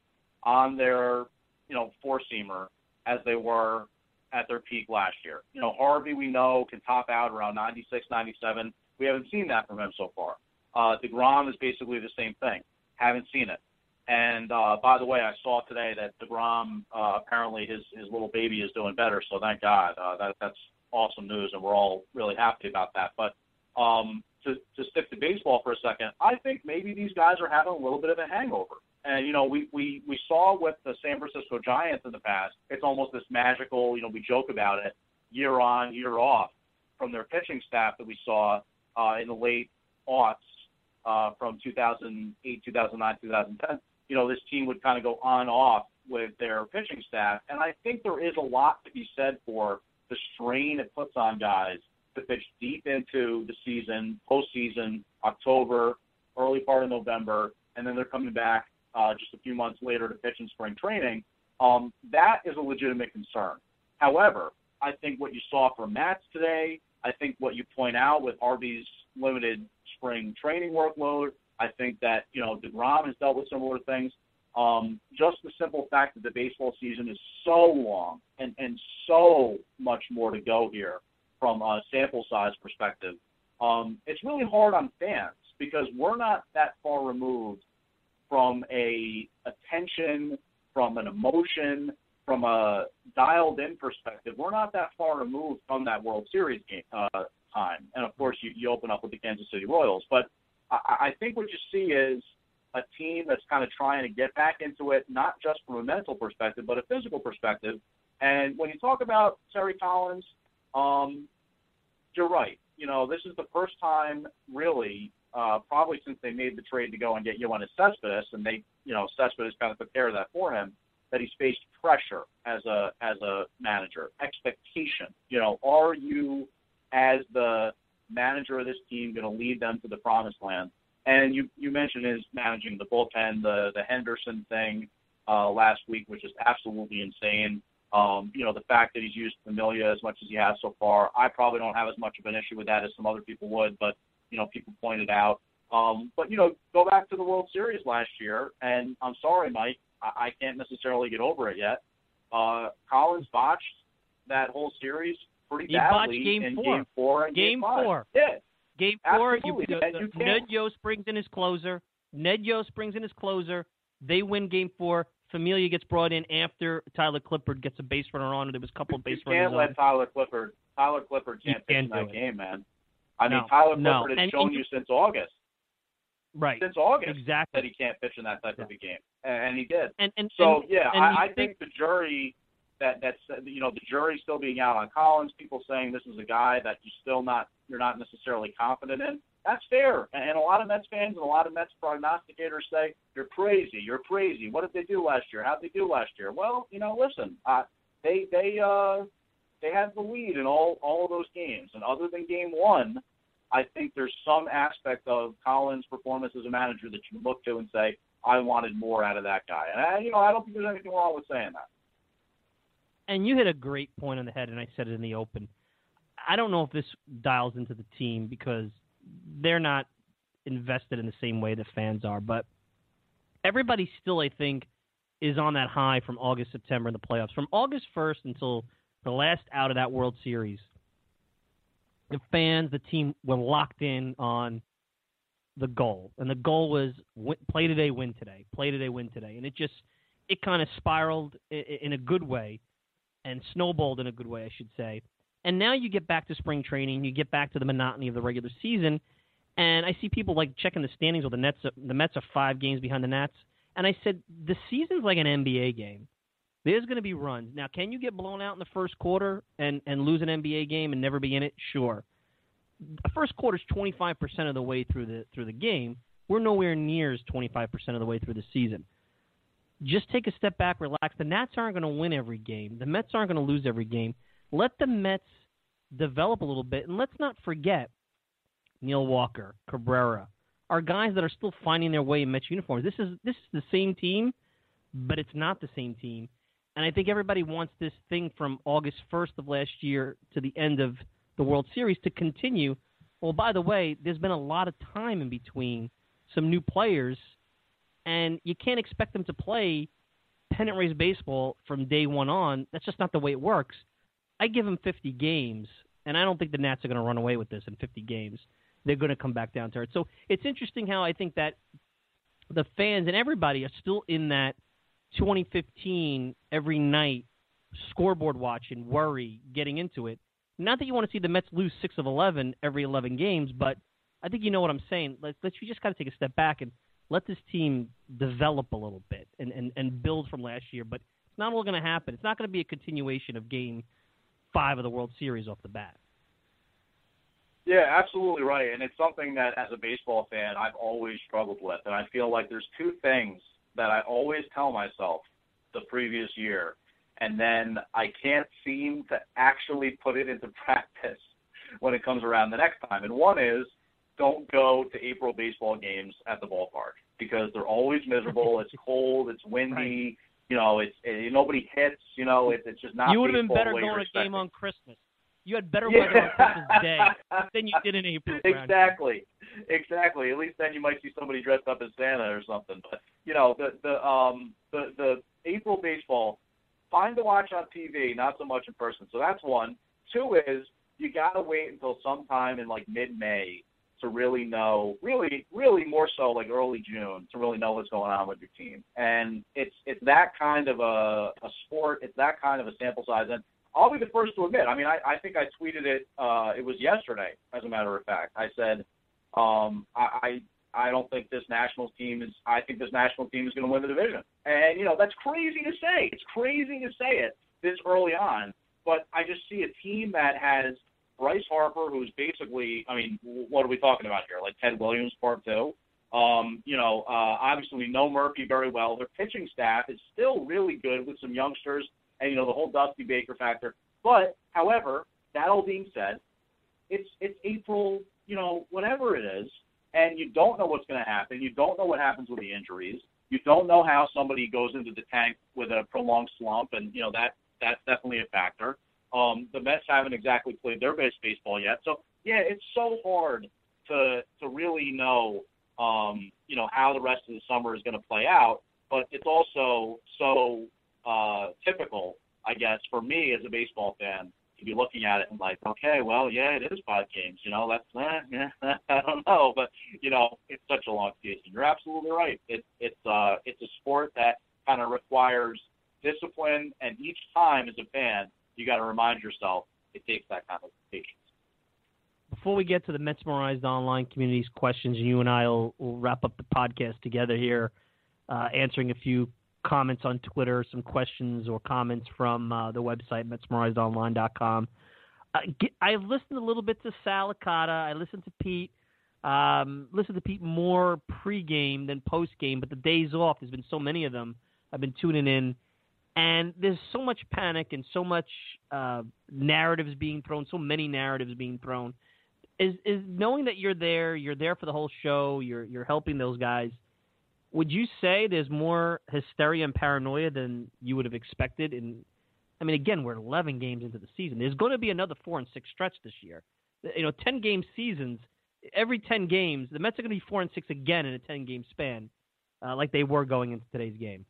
on their, you know, four seamer as they were at their peak last year. You know, Harvey, we know, can top out around 96, 97. We haven't seen that from him so far. Uh, DeGrom is basically the same thing. Haven't seen it. And uh, by the way, I saw today that Degrom uh, apparently his his little baby is doing better. So thank God. Uh, that that's awesome news, and we're all really happy about that. But um, to to stick to baseball for a second, I think maybe these guys are having a little bit of a hangover. And you know, we we we saw with the San Francisco Giants in the past. It's almost this magical. You know, we joke about it year on, year off from their pitching staff that we saw uh, in the late aughts uh, from 2008, 2009, 2010. You know, this team would kind of go on off with their pitching staff, and I think there is a lot to be said for the strain it puts on guys to pitch deep into the season, postseason, October, early part of November, and then they're coming back uh, just a few months later to pitch in spring training, um, that is a legitimate concern. However, I think what you saw from Matz today, I think what you point out with Harvey's limited spring training workload, I think that you know Degrom has dealt with similar things. Um, just the simple fact that the baseball season is so long and and so much more to go here from a sample size perspective, um, it's really hard on fans because we're not that far removed from a attention, from an emotion, from a dialed in perspective, we're not that far removed from that World Series game uh, time. And of course, you, you open up with the Kansas City Royals. But I, I think what you see is a team that's kind of trying to get back into it, not just from a mental perspective, but a physical perspective. And when you talk about Terry Collins, um, you're right. You know, this is the first time really uh, probably since they made the trade to go and get Yoenis Cespedes, and they, you know, Cespedes kind of took care of that for him. That he's faced pressure as a as a manager, expectation. You know, are you as the manager of this team going to lead them to the promised land? And you you mentioned his managing the bullpen, the the Henderson thing uh, last week, which is absolutely insane. Um, you know, the fact that he's used Familia as much as he has so far, I probably don't have as much of an issue with that as some other people would, but you know people pointed out. Um, but you know, go back to the World Series last year, and I'm sorry, Mike, I, I can't necessarily get over it yet. Uh, Collins botched that whole series pretty he badly game in four. Game Four and Game, Game four. Yeah, Game four. Absolutely. You, you Ned can't- Yost brings in his closer. Ned Yost brings in his closer. They win game four. Familia gets brought in after Tyler Clippard gets a base runner on. It. There was a couple of base you can't runners let Tyler Clippard. Tyler Clippard You can't pitch can't in that it. game, man. I mean, No, Tyler no. Clippard has And- shown you since August. Right. since August, Exactly. that he can't pitch in that type of a game, and, and he did. And and So and, yeah, and I, I think the jury that that's you know the jury's still being out on Collins. People saying this is a guy that you still not you're not necessarily confident in. That's fair, and, and a lot of Mets fans and a lot of Mets prognosticators say you're crazy, you're crazy. What did they do last year? How did they do last year? Well, you know, listen, uh, they they uh they had the lead in all all of those games, and other than game one, I think there's some aspect of Collins' performance as a manager that you can look to and say, I wanted more out of that guy. And I, you know, I don't think there's anything wrong with saying that. And you hit a great point on the head, and I said it in the open. I don't know if this dials into the team because they're not invested in the same way the fans are, but everybody still, I think, is on that high from August, September in the playoffs. From August 1st until the last out of that World Series, the fans, the team were locked in on the goal, and the goal was win, play today, win today, play today, win today, and it just it kind of spiraled in a good way and snowballed in a good way, I should say. And now you get back to spring training, you get back to the monotony of the regular season, and I see people like checking the standings. Well, the Nets, the Mets are five games behind the Nats, and I said the season's like an NBA game. There's going to be runs. Now, can you get blown out in the first quarter and and lose an NBA game and never be in it? Sure. The first quarter's 25% of the way through the through the game. We're nowhere near as 25% of the way through the season. Just take a step back, relax. The Nats aren't going to win every game. The Mets aren't going to lose every game. Let the Mets develop a little bit, and let's not forget Neil Walker, Cabrera, are guys that are still finding their way in Mets uniforms. This is this is the same team, but it's not the same team. And I think everybody wants this thing from August 1st of last year to the end of the World Series to continue. Well, by the way, there's been a lot of time in between some new players, and you can't expect them to play pennant race baseball from day one on. That's just not the way it works. I give them 50 games, and I don't think the Nats are going to run away with this in 50 games. They're going to come back down to earth. So it's interesting how I think that the fans and everybody are still in that – 2015 every night scoreboard watching, worry, getting into it. Not that you want to see the Mets lose six of 11 every 11 games, but I think you know what I'm saying. Let's, just got to take a step back and let this team develop a little bit and, and, and build from last year. But it's not all going to happen. It's not going to be a continuation of game five of the World Series off the bat. Yeah, absolutely right. And it's something that, as a baseball fan, I've always struggled with. And I feel like there's two things that I always tell myself the previous year, and then I can't seem to actually put it into practice when it comes around the next time. And one is don't go to April baseball games at the ballpark because they're always miserable. it's cold. It's windy. Right. You know, it's it, nobody hits. You know, it, it's just not. You would have been better going to a game on Christmas. You had better weather yeah. on Christmas Day than you did in April. Exactly, exactly. At least then you might see somebody dressed up as Santa or something. But you know, the the um the the April baseball, fine to watch on TV, not so much in person. So that's one. Two is you gotta wait until sometime in like mid-May to really know, really, really more so like early June to really know what's going on with your team. And it's it's that kind of a, a sport. It's that kind of a sample size. And I'll be the first to admit. I mean, I, I think I tweeted it. Uh, it was yesterday, as a matter of fact. I said, um, I, I I don't think this national team is. I think this national team is going to win the division. And you know, that's crazy to say. It's crazy to say it this early on. But I just see a team that has Bryce Harper, who's basically, I mean, what are we talking about here? Like Ted Williams, part two. Um, you know, uh, obviously we know Murphy very well. Their pitching staff is still really good with some youngsters and you know the whole Dusty Baker factor. But however, that all being said, it's it's April, you know, whatever it is, and you don't know what's going to happen. You don't know what happens with the injuries. You don't know how somebody goes into the tank with a prolonged slump, and you know that that's definitely a factor. Um, the Mets haven't exactly played their best baseball yet, so yeah, it's so hard to to really know, um, you know, how the rest of the summer is going to play out. But it's also so uh, typical, I guess, for me as a baseball fan to be looking at it and like, okay, well, yeah, it is five games. You know, that's eh, yeah, I don't know, but you know, it's such a long season. You're absolutely right. It's it's uh it's a sport that kind of requires discipline, and each time as a fan, you got to remind yourself it takes that kind of patience. Before we get to the Metsmerized online community's questions, you and I will, will wrap up the podcast together here, uh, answering a few comments on Twitter, some questions or comments from uh, the website, MetsmerizedOnline.com. Uh, I've listened a little bit to Sal Licata. I listened to Pete. Um, listened to Pete more pregame than postgame, but the days off, there's been so many of them. I've been tuning in, And there's so much panic and so much uh, narratives being thrown, so many narratives being thrown. Is is knowing that you're there, you're there for the whole show, you're you're helping those guys. Would you say there's more hysteria and paranoia than you would have expected? In, I mean, again, we're 11 games into the season. There's going to be another four and six stretch this year. You know, 10 game seasons. Every 10 games, the Mets are going to be four and six again in a 10 game span, uh, like they were going into today's game.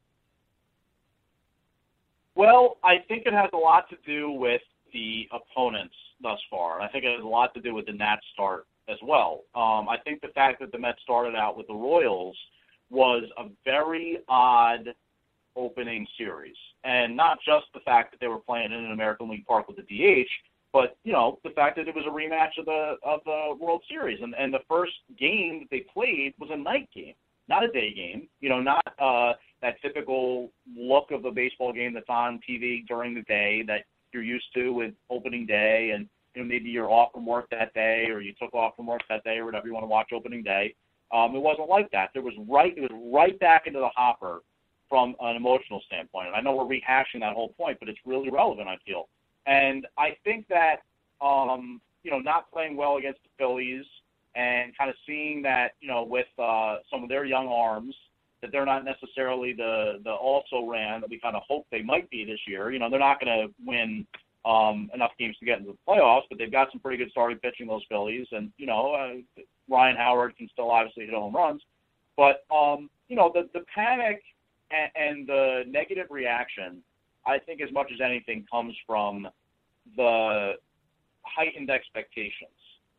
Well, I think it has a lot to do with the opponents thus far. and I think it has a lot to do with the Nats start as well. Um, I think the fact that the Mets started out with the Royals was a very odd opening series, and not just the fact that they were playing in an American League Park with the DH, but you know the fact that it was a rematch of the of the World Series, and and the first game that they played was a night game, not a day game. You know, not uh, that typical look of a baseball game that's on TV during the day that you're used to with opening day and you know maybe you're off from work that day or you took off from work that day or whatever you want to watch opening day. Um, it wasn't like that. There was right it was right back into the hopper from an emotional standpoint. And I know we're rehashing that whole point, but it's really relevant, I feel. And I think that um, you know, not playing well against the Phillies and kind of seeing that, you know, with uh, some of their young arms that they're not necessarily the the also ran that we kind of hope they might be this year. You know, they're not going to win um, enough games to get into the playoffs, but they've got some pretty good starting pitching those Phillies, and you know, uh, Ryan Howard can still obviously hit home runs, but um, you know, the the panic and, and the negative reaction, I think, as much as anything, comes from the heightened expectations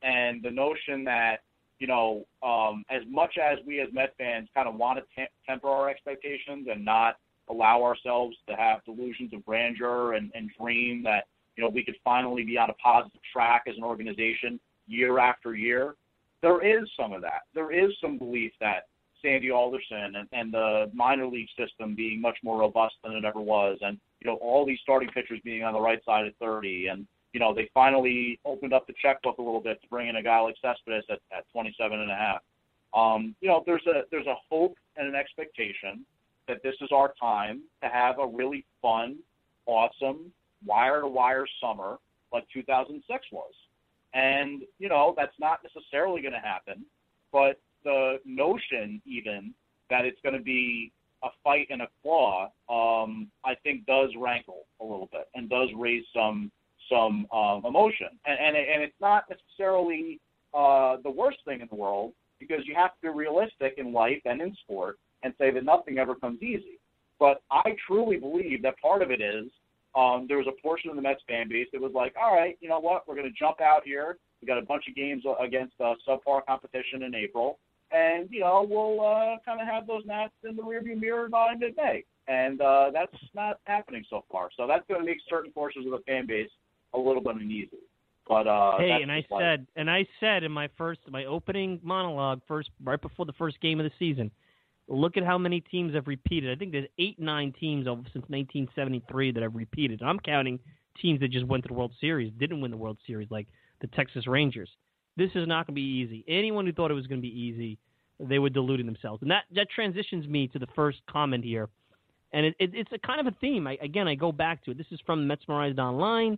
and the notion that you know, um, as much as we as Met fans kind of want to te- temper our expectations and not allow ourselves to have delusions of grandeur and, and dream that, you know, we could finally be on a positive track as an organization year after year, there is some of that. There is some belief that Sandy Alderson and, and the minor league system being much more robust than it ever was, and you know all these starting pitchers being on the right side of 30, and you know, they finally opened up the checkbook a little bit to bring in a guy like Cespedes at, at 27 and a half. Um, you know, there's a there's a hope and an expectation that this is our time to have a really fun, awesome wire to wire summer like 2006 was. And you know, that's not necessarily going to happen, but the notion even that it's going to be a fight and a claw, um, I think does rankle a little bit and does raise some some um, emotion. And, and, and it's not necessarily uh, the worst thing in the world because you have to be realistic in life and in sport and say that nothing ever comes easy. But I truly believe that part of it is um, there was a portion of the Mets fan base that was like, all right, you know what, we're going to jump out here. We got a bunch of games against uh, subpar competition in April, and you know we'll uh, kind of have those Nats in the rearview mirror by mid-May, and uh, that's not happening so far. So that's going to make certain portions of the fan base a little bit uneasy. But uh, hey, and I like, said, and I said in my first, my opening monologue, first right before the first game of the season, look at how many teams have repeated. I think there's eight, nine teams since 1973 that have repeated. I'm counting teams that just went to the World Series, didn't win the World Series, like the Texas Rangers. This is not going to be easy. Anyone who thought it was going to be easy, they were deluding themselves. And that that transitions me to the first comment here, and it, it, it's a kind of a theme. I, again, I go back to it. This is from Metsmerized Online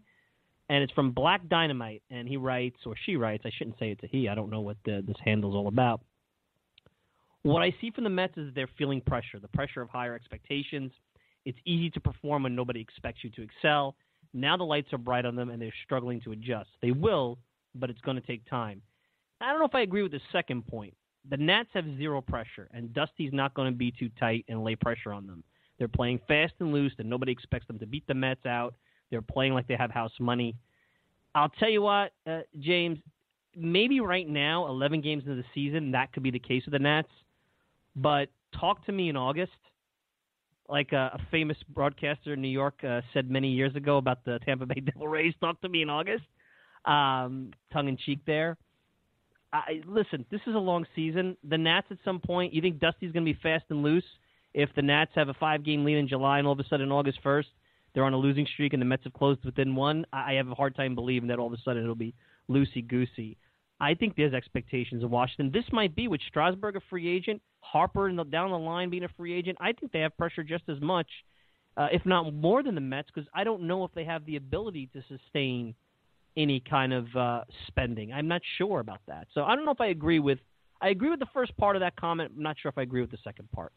and it's from Black Dynamite, and he writes or she writes. I shouldn't say it's a he. I don't know what the, this handle's all about. What I see from the Mets is they're feeling pressure, the pressure of higher expectations. It's easy to perform when nobody expects you to excel. Now the lights are bright on them, and they're struggling to adjust. They will, but it's going to take time. I don't know if I agree with the second point. The Nats have zero pressure, and Dusty's not going to be too tight and lay pressure on them. They're playing fast and loose, and nobody expects them to beat the Mets out they're playing like they have house money. I'll tell you what, uh, James, maybe right now, 11 games into the season, that could be the case with the Nats. But talk to me in August, like a, a famous broadcaster in New York uh, said many years ago about the Tampa Bay Devil Rays. Talk to me in August, um, tongue in cheek there. I, listen, this is a long season. The Nats at some point, you think Dusty's going to be fast and loose if the Nats have a five game lead in July and all of a sudden August 1st they're on a losing streak and the Mets have closed within one, I have a hard time believing that all of a sudden it'll be loosey goosey. I think there's expectations in Washington. This might be with Strasburg a free agent, Harper the, down the line being a free agent. I think they have pressure just as much. uh, if not more than the Mets, because I don't know if they have the ability to sustain any kind of uh, spending. I'm not sure about that. So I don't know if I agree with. I agree with the first part of that comment. I'm not sure if I agree with the second part.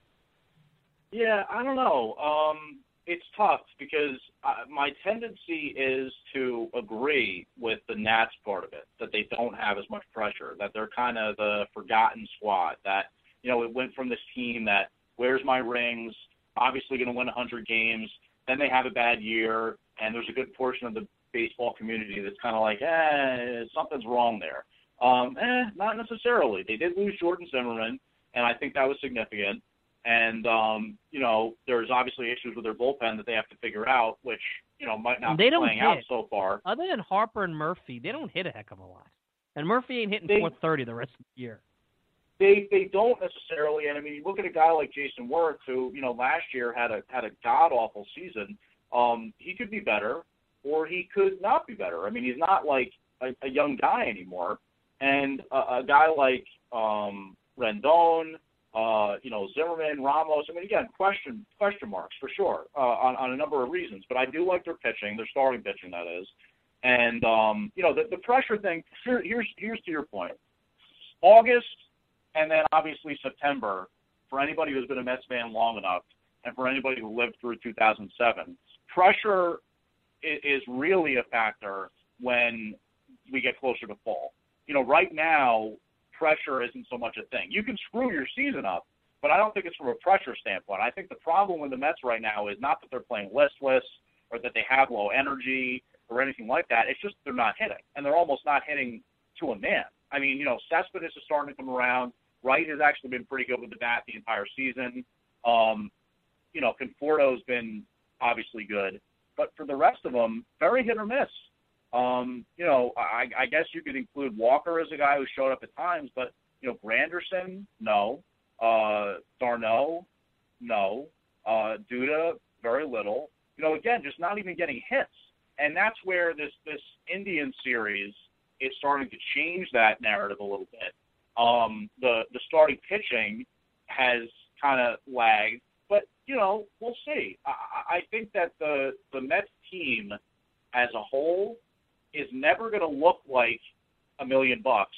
Yeah, I don't know. Um, it's tough because uh, my tendency is to agree with the Nats part of it that they don't have as much pressure, that they're kind of the forgotten squad. That you know it went from this team that where's my rings, obviously going to win 100 games, then they have a bad year, and there's a good portion of the baseball community that's kind of like, eh, something's wrong there. Um, eh, not necessarily. They did lose Jordan Zimmermann, and I think that was significant. And um, you know, there's obviously issues with their bullpen that they have to figure out, which you know might not they be playing hit. out so far. Other than Harper and Murphy, they don't hit a heck of a lot. And Murphy ain't hitting They- 430 the rest of the year. They they don't necessarily, and I mean, you look at a guy like Jayson Werth, who you know last year had a had a god awful season. Um, he could be better, or he could not be better. I mean, he's not like a, a young guy anymore. And a, a guy like um, Rendon, uh, you know, Zimmerman, Ramos. I mean, again, question question marks for sure uh, on on a number of reasons. But I do like their pitching, their starting pitching, that is. And um, you know, the, the pressure thing. Here, here's here's to your point. August, and then obviously September. For anybody who's been a Mets fan long enough, and for anybody who lived through 2007, pressure is really a factor when we get closer to fall. You know, right now, pressure isn't so much a thing. You can screw your season up, but I don't think it's from a pressure standpoint. I think the problem with the Mets right now is not that they're playing listless or that they have low energy or anything like that. It's just they're not hitting, and they're almost not hitting to a man. I mean, you know, Cespedes is starting to come around. Wright has actually been pretty good with the bat the entire season. Um, you know, Conforto's been obviously good, but for the rest of them, very hit or miss. Um, you know, I, I guess you could include Walker as a guy who showed up at times, but you know, Granderson, no. Uh, d'Arnaud, no. Uh, Duda, very little. You know, again, just not even getting hits, and that's where this this Indian series is starting to change that narrative a little bit. Um, the the starting pitching has kind of lagged, but you know, we'll see. I, I think that the the Mets team as a whole is never going to look like a million bucks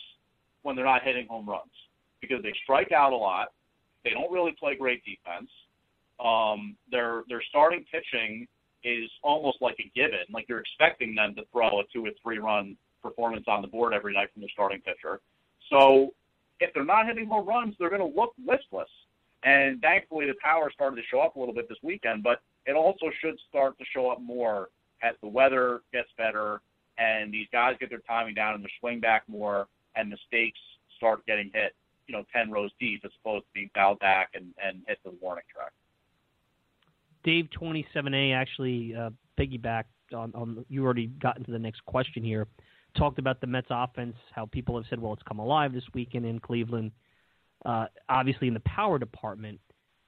when they're not hitting home runs because they strike out a lot. They don't really play great defense. Um, their their starting pitching is almost like a given. Like you're expecting them to throw a two or three run performance on the board every night from the starting pitcher. So if they're not hitting home runs, they're going to look listless. And thankfully, the power started to show up a little bit this weekend, but it also should start to show up more as the weather gets better and these guys get their timing down and their swing back more, and mistakes start getting hit, you know, ten rows deep as opposed to being fouled back and and hit the warning track. Dave twenty seven A actually uh, piggybacked on, on you already got into the next question here. Talked about the Mets offense, how people have said, well, it's come alive this weekend in Cleveland. Uh, obviously, in the power department,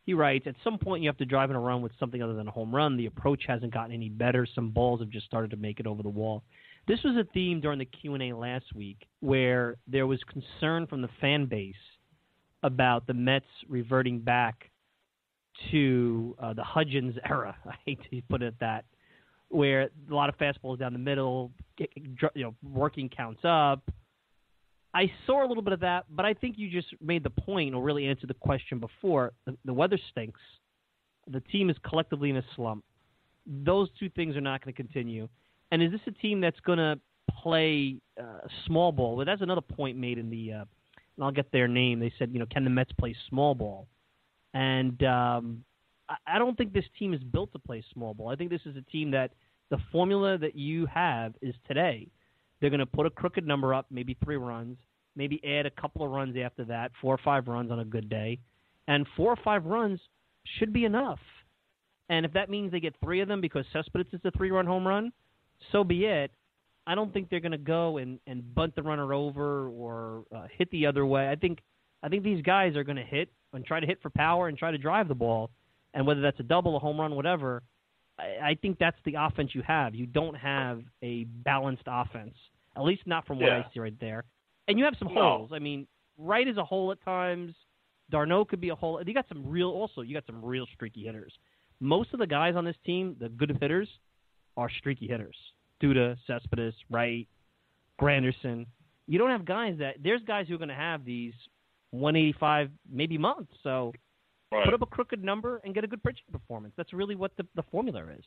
he writes, at some point you have to drive in a run with something other than a home run. The approach hasn't gotten any better. Some balls have just started to make it over the wall. This was a theme during the Q and A last week, where there was concern from the fan base about the Mets reverting back to uh, the Hudgens era. I hate to put it that, where a lot of fastballs down the middle, you know, working counts up. I saw a little bit of that, but I think you just made the point or really answered the question before. The, the weather stinks. The team is collectively in a slump. Those two things are not going to continue. And is this a team that's going to play uh, small ball? Well, that's another point made in the, uh, and I'll get their name. They said, you know, can the Mets play small ball? And um, I, I don't think this team is built to play small ball. I think this is a team that the formula that you have is today. They're going to put a crooked number up, maybe three runs, maybe add a couple of runs after that, four or five runs on a good day. And four or five runs should be enough. And if that means they get three of them because Cespedes is a three run home run, so be it. I don't think they're going to go and, and bunt the runner over or uh, hit the other way. I think I think these guys are going to hit and try to hit for power and try to drive the ball. And whether that's a double, a home run, whatever, I, I think that's the offense you have. You don't have a balanced offense, at least not from what Yeah. I see right there. And you have some No. holes. I mean, Wright is a hole at times. d'Arnaud could be a hole. You got some real, also, you got some real streaky hitters. most of the guys on this team, the good hitters, are streaky hitters. Duda, Cespedes, Wright, Granderson. You don't have guys that there's guys who are going to have these 185 maybe months. So Right. put up a crooked number and get a good pitching performance. That's really what the the formula is.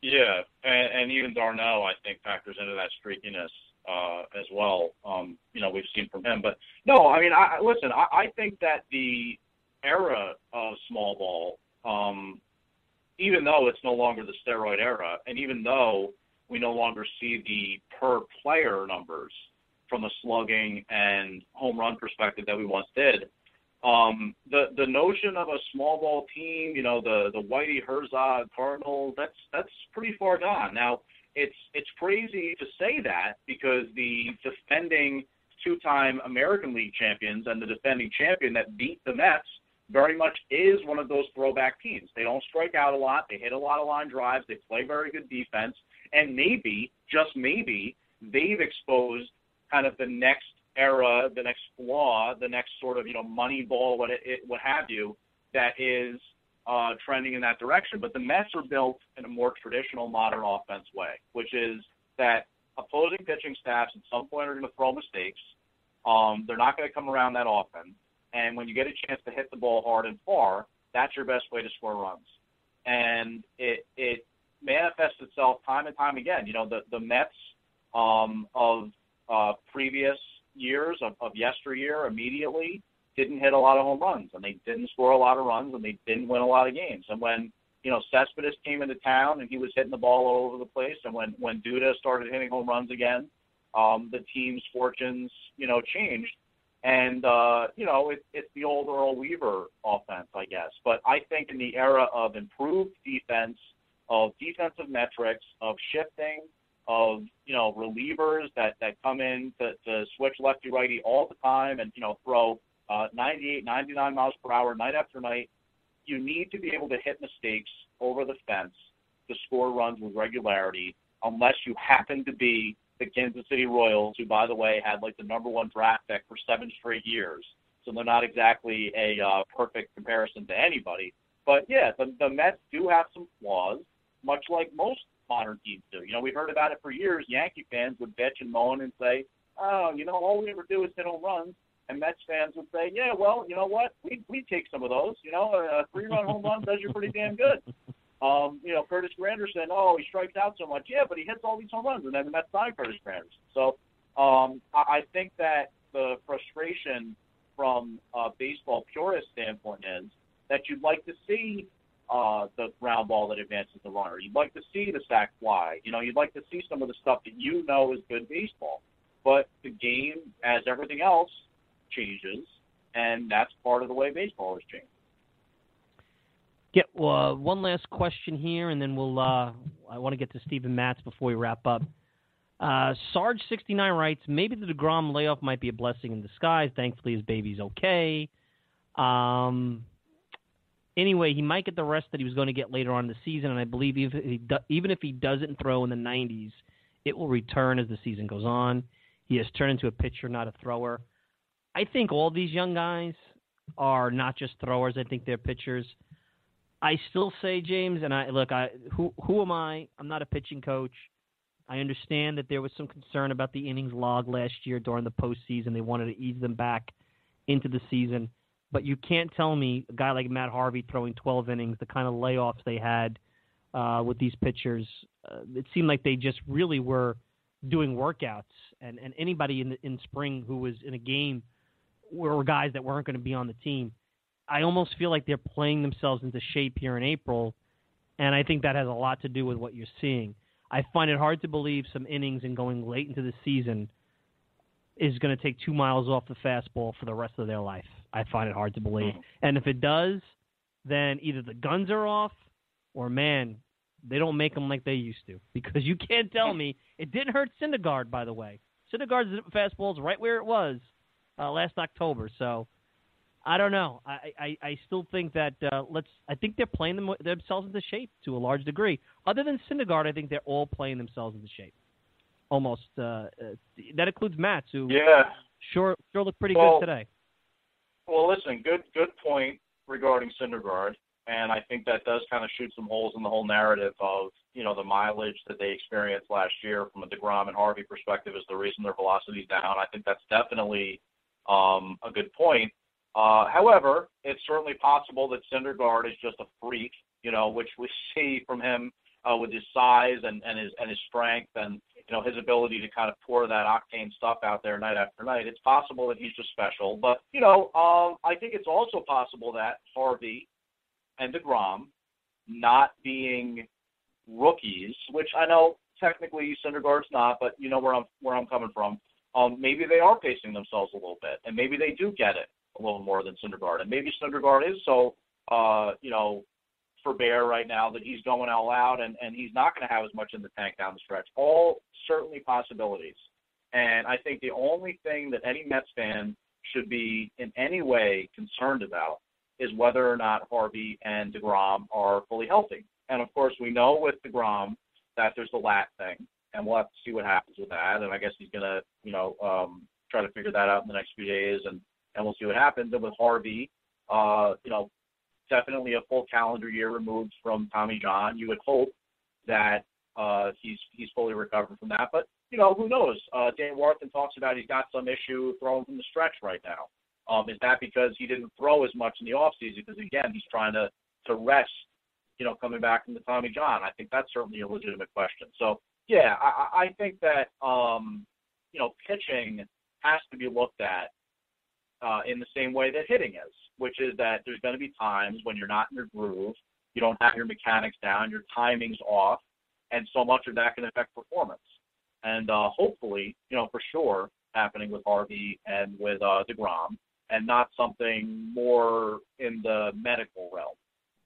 Yeah, and, and even d'Arnaud, I think, factors into that streakiness uh, as well. Um, you know, we've seen from him. But no, I mean, I, I- listen, I, I think that the era of small ball, um, even though it's no longer the steroid era, and even though we no longer see the per player numbers from the slugging and home run perspective that we once did, um, the the notion of a small ball team, you know, the the Whitey Herzog Cardinals, that's that's pretty far gone. Now, it's it's crazy to say that because the defending two-time American League champions and the defending champion that beat the Mets very much is one of those throwback teams. They don't strike out a lot, they hit a lot of line drives, they play very good defense, and maybe, just maybe, they've exposed kind of the next era, the next flaw, the next sort of you know money ball, what it, it what have you, that is uh, trending in that direction. But the Mets are built in a more traditional modern offense way, which is that opposing pitching staffs at some point are going to throw mistakes. Um, they're not going to come around that often, and when you get a chance to hit the ball hard and far, that's your best way to score runs. And it it manifests itself time and time again. You know, the the Mets um, of uh, previous years of, of yesteryear immediately didn't hit a lot of home runs and they didn't score a lot of runs and they didn't win a lot of games. And when you know Cespedes came into town and he was hitting the ball all over the place, and when when Duda started hitting home runs again, um, the team's fortunes you know changed. And uh, you know it, it's the old Earl Weaver offense, I guess. But I think in the era of improved defense, of defensive metrics, of shifting, of you know relievers that that come in to, to switch lefty righty all the time and you know throw uh, 98, 99 miles per hour night after night. You need to be able to hit mistakes over the fence to score runs with regularity, unless you happen to be the Kansas City Royals, who by the way had like the number one draft pick for seven straight years. So they're not exactly a uh, perfect comparison to anybody. But yeah, the, the Mets do have some flaws, much like most modern teams do. You know, we've heard about it for years. Yankee fans would bitch and moan and say, "Oh, you know, all we ever do is hit home runs." And Mets fans would say, "Yeah, well, you know what? We we take some of those. You know, a three-run home run does you pretty damn good." Um, you know, Curtis Granderson, oh, he strikes out so much. Yeah, but he hits all these home runs, and then the Mets signed Curtis Granderson. So um, I, I think that the frustration from a baseball purist standpoint is that you'd like to see uh, the ground ball that advances the runner. You'd like to see the sac fly. You know, you'd like to see some of the stuff that you know is good baseball. But the game, as everything else, changes, and that's part of the way baseball has changed. Get uh, one last question here, and then we'll. Uh, I want to get to Steven Matz before we wrap up. Uh, Sarge69 writes, maybe the DeGrom layoff might be a blessing in disguise. Thankfully, his baby's okay. Um, anyway, he might get the rest that he was going to get later on in the season, and I believe if he, do, even if he doesn't throw in the 90s, it will return as the season goes on. He has turned into a pitcher, not a thrower. I think all these young guys are not just throwers. I think they're pitchers. I still say James, and I look. I who who am I? I'm not a pitching coach. I understand that there was some concern about the innings log last year during the postseason. They wanted to ease them back into the season, but you can't tell me a guy like Matt Harvey throwing 12 innings, the kind of layoffs they had uh, with these pitchers. Uh, it seemed like they just really were doing workouts, and and anybody in the, in spring who was in a game were guys that weren't going to be on the team. I almost feel like they're playing themselves into shape here in April, and I think that has a lot to do with what you're seeing. I find it hard to believe some innings and going late into the season is going to take two miles off the fastball for the rest of their life. I find it hard to believe. And if it does, then either the guns are off or, man, they don't make them like they used to. Because you can't tell me it didn't hurt Syndergaard, by the way. Syndergaard's fastball is right where it was uh, last October. So I don't know. I, I, I still think that uh, let's. I think they're playing them, themselves into shape to a large degree. Other than Syndergaard, I think they're all playing themselves into shape. Almost. Uh, uh, that includes Matz, who Yeah. sure sure looked pretty Well- good today. Well, listen, good good point regarding Syndergaard. and I think that does kind of shoot some holes in the whole narrative of you know the mileage that they experienced last year from a Degrom and Harvey perspective is the reason their velocity is down. I think that's definitely um, a good point. Uh, however, it's certainly possible that Syndergaard is just a freak, you know, which we see from him uh, with his size and, and his and his strength and you know his ability to kind of pour that octane stuff out there night after night. It's possible that he's just special, but you know, um, I think it's also possible that Harvey and Degrom not being rookies, which I know technically Syndergaard's not, but you know where I'm where I'm coming from. Um, maybe they are pacing themselves a little bit, and maybe they do get it a little more than Syndergaard, and maybe Syndergaard is so uh, you know for Bear right now that he's going all out and, and he's not going to have as much in the tank down the stretch. All certainly possibilities. And I think the only thing that any Mets fan should be in any way concerned about is whether or not Harvey and DeGrom are fully healthy. And of course, we know with DeGrom that there's the lat thing, and we'll have to see what happens with that. And I guess he's going to, you know, um, try to figure that out in the next few days, and and we'll see what happens. And with Harvey, uh, you know, definitely a full calendar year removed from Tommy John. You would hope that uh, he's he's fully recovered from that, but you know who knows? Uh, Dan Warthen talks about he's got some issue throwing from the stretch right now. Um, is that because he didn't throw as much in the off season? Because again, he's trying to to rest. You know, coming back from the Tommy John, I think that's certainly a legitimate question. So yeah, I, I think that um, you know pitching has to be looked at uh, in the same way that hitting is, which is that there's going to be times when you're not in your groove, you don't have your mechanics down, your timing's off, and so much of that can affect performance. And uh, hopefully, you know, for sure, happening with Harvey and with uh, Degrom, and not something more in the medical realm.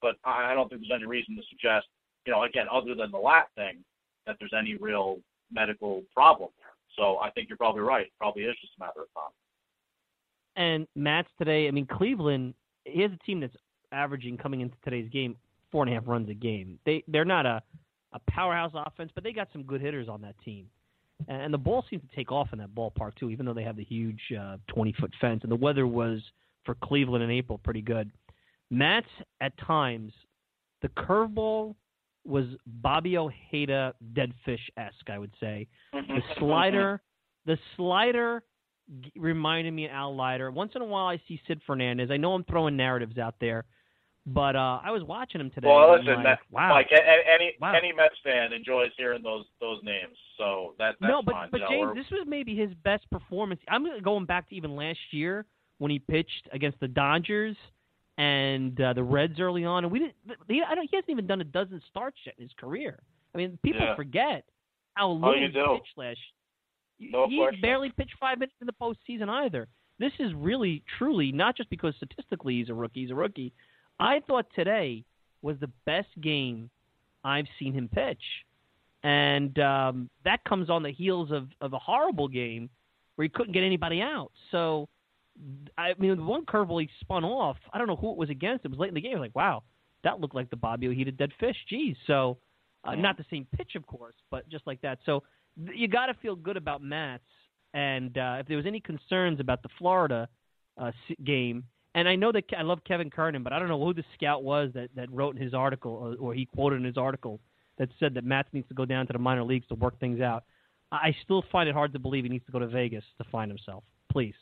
But I don't think there's any reason to suggest, you know, again, other than the lat thing, that there's any real medical problem there. So I think you're probably right. It probably is just a matter of time. And Matz today, I mean, Cleveland, he has a team that's averaging coming into today's game four and a half runs a game. They they're not a a powerhouse offense, but they got some good hitters on that team. And the ball seems to take off in that ballpark too, even though they have the huge uh, 20 foot fence. And the weather was for Cleveland in April pretty good. Matz at times the curveball was Bobby Ojeda dead fish esque, I would say. The slider, the slider reminded me of Al Leiter. Once in a while, I see Sid Fernandez. I know I'm throwing narratives out there, but uh, I was watching him today. Well, listen, like, that, wow. like any wow. any Mets fan enjoys hearing those those names. So that that's no, but fine. but you know, James, we're- this was maybe his best performance. I'm going back to even last year when he pitched against the Dodgers and uh, the Reds early on, and we didn't. He, I don't, he hasn't even done a dozen starts yet in his career. I mean, people Yeah. forget how Oh, little you he pitched last. No he question. barely pitched five minutes in the postseason either. This is really, truly not just because statistically he's a rookie. He's a rookie. I thought today was the best game I've seen him pitch, and um, that comes on the heels of, of a horrible game where he couldn't get anybody out. So, I mean, the one curveball he spun off. I don't know who it was against. It was late in the game. I was like, wow, that looked like the Bobby Ojeda dead fish. Geez. So, uh, not the same pitch, of course, but just like that. So, you got to feel good about Matz. And uh, if there was any concerns about the Florida uh, game, and I know that I love Kevin Kernan, but I don't know who the scout was that, that wrote in his article, or, or he quoted in his article, that said that Matz needs to go down to the minor leagues to work things out. I I still find it hard to believe he needs to go to Vegas to find himself. Please.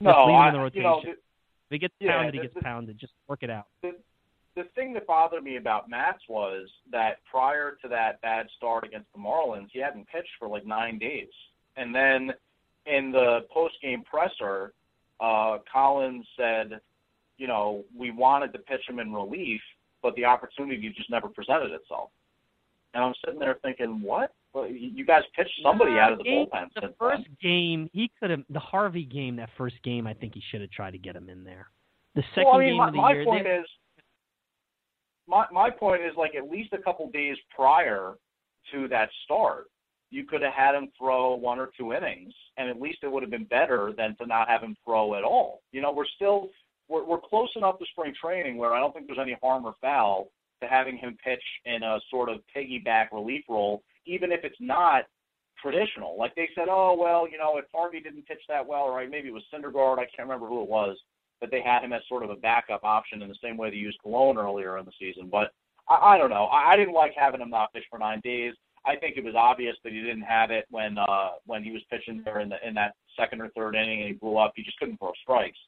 no, Just leave him I, in the you rotation. know, if he gets yeah, pounded, he gets the- pounded. Just work it out. the the thing that bothered me about Matz was that prior to that bad start against the Marlins, he hadn't pitched for like nine days, and then in the post game presser, uh, Collins said, you know, we wanted to pitch him in relief, but the opportunity just never presented itself. And I'm sitting there thinking, what? Well, you guys pitched somebody No, out of the game- bullpen. The first then. game, he could have. The Harvey game, that first game, I think he should have tried to get him in there. The second well, I mean, game my, of the my year, point they, is, my my point is like at least a couple days prior to that start, you could have had him throw one or two innings, and at least it would have been better than to not have him throw at all. You know, we're still we're we're close enough to spring training where I don't think there's any harm or foul to having him pitch in a sort of piggyback relief role, even if it's not traditional. Like they said, oh well, you know, if Harvey didn't pitch that well, right? Maybe it was Syndergaard. I can't remember who it was. That they had him as sort of a backup option in the same way they used Colon earlier in the season. But I, I don't know. I, I didn't like having him not pitch for nine days. I think it was obvious that he didn't have it when uh, when he was pitching there in the in that second or third inning and he blew up. He just couldn't throw strikes.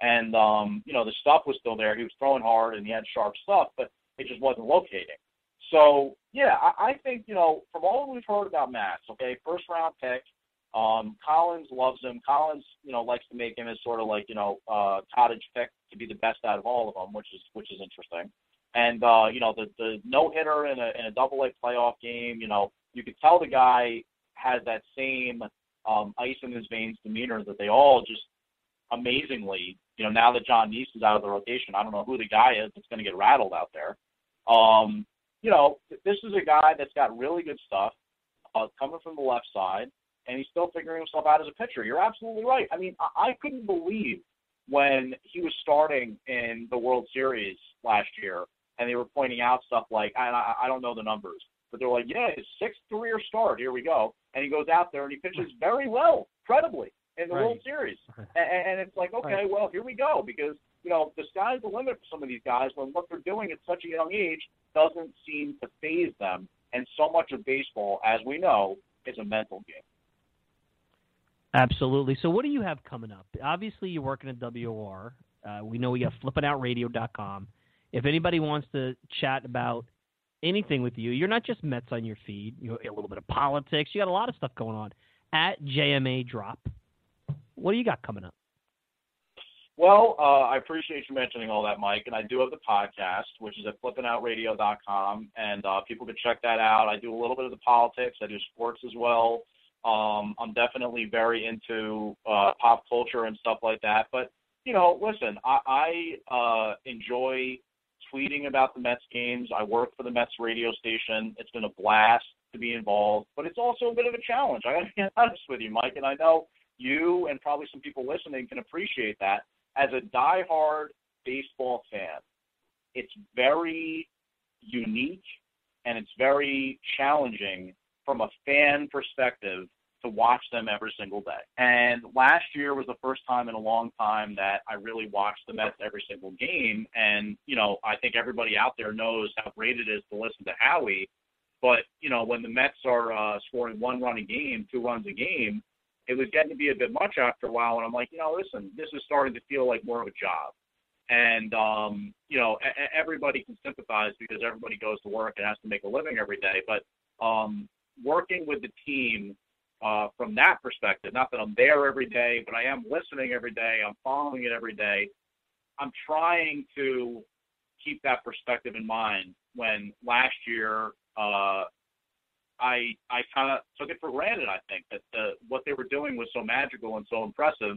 And um, you know the stuff was still there. He was throwing hard and he had sharp stuff, but it just wasn't locating. So yeah, I, I think you know from all we've heard about Matz, okay, first round pick. Um, Collins loves him. Collins, you know, likes to make him as sort of like you know uh, cottage pick to be the best out of all of them, which is which is interesting. And uh, you know, the the no hitter in a in a double A playoff game, you know, you could tell the guy has that same um, ice in his veins demeanor that they all just amazingly, you know, now that Jon Niese is out of the rotation, I don't know who the guy is that's going to get rattled out there. Um, you know, this is a guy that's got really good stuff uh, coming from the left side, and he's still figuring himself out as a pitcher. You're absolutely right. I mean, I, I couldn't believe when he was starting in the World Series last year, and they were pointing out stuff like, I, I don't know the numbers, but they're like, yeah, his sixth career start, here we go. And he goes out there and he pitches very well, credibly, in the Right. World Series. And, and it's like, okay, Right. well, here we go, because, you know, the sky's the limit for some of these guys when what they're doing at such a young age doesn't seem to phase them. And so much of baseball, as we know, is a mental game. Absolutely. So, what do you have coming up? Obviously, you're working at WOR. Uh, we know we have flippingoutradio.com. If anybody wants to chat about anything with you, you're not just Mets on your feed. You're a little bit of politics. You got a lot of stuff going on. At JMA Drop. What do you got coming up? Well, uh, I appreciate you mentioning all that, Mike. And I do have the podcast, which is at flippingoutradio.com, and uh, people can check that out. I do a little bit of the politics. I do sports as well. Um, I'm definitely very into uh, pop culture and stuff like that. But you know, listen, I, I uh, enjoy tweeting about the Mets games. I work for the Mets radio station. It's been a blast to be involved, but it's also a bit of a challenge. I got to be honest with you, Mike, and I know you and probably some people listening can appreciate that. As a diehard baseball fan, it's very unique and it's very challenging from a fan perspective to watch them every single day. And last year was the first time in a long time that I really watched the Mets every single game. And, you know, I think everybody out there knows how great it is to listen to Howie. But, you know, when the Mets are uh, scoring one run a game, two runs a game, it was getting to be a bit much after a while. And I'm like, you know, listen, this is starting to feel like more of a job. And, um, you know, e- everybody can sympathize because everybody goes to work and has to make a living every day. But um, working with the team uh, from that perspective, not that I'm there every day, but I am listening every day, I'm following it every day. I'm trying to keep that perspective in mind when last year uh, I I kind of took it for granted. I think that the, what they were doing was so magical and so impressive,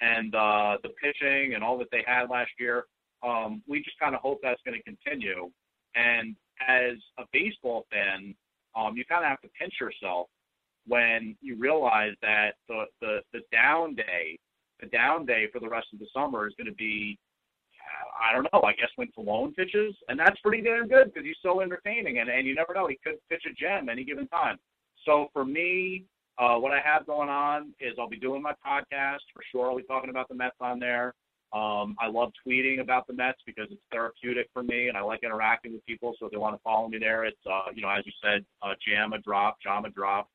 and uh, the pitching and all that they had last year. Um, we just kind of hope that's going to continue. And as a baseball fan, um, you kind of have to pinch yourself when you realize that the, the the down day, the down day for the rest of the summer is going to be, I don't know, I guess when Colon pitches, and that's pretty damn good because he's so entertaining, and and you never know, he could pitch a gem any given time. So for me, uh, what I have going on is I'll be doing my podcast for sure. I'll be talking about the Mets on there. Um, I love tweeting about the Mets because it's therapeutic for me, and I like interacting with people. So if they want to follow me there, it's uh, you know, as you said, uh, Jam a drop, Jam a drop,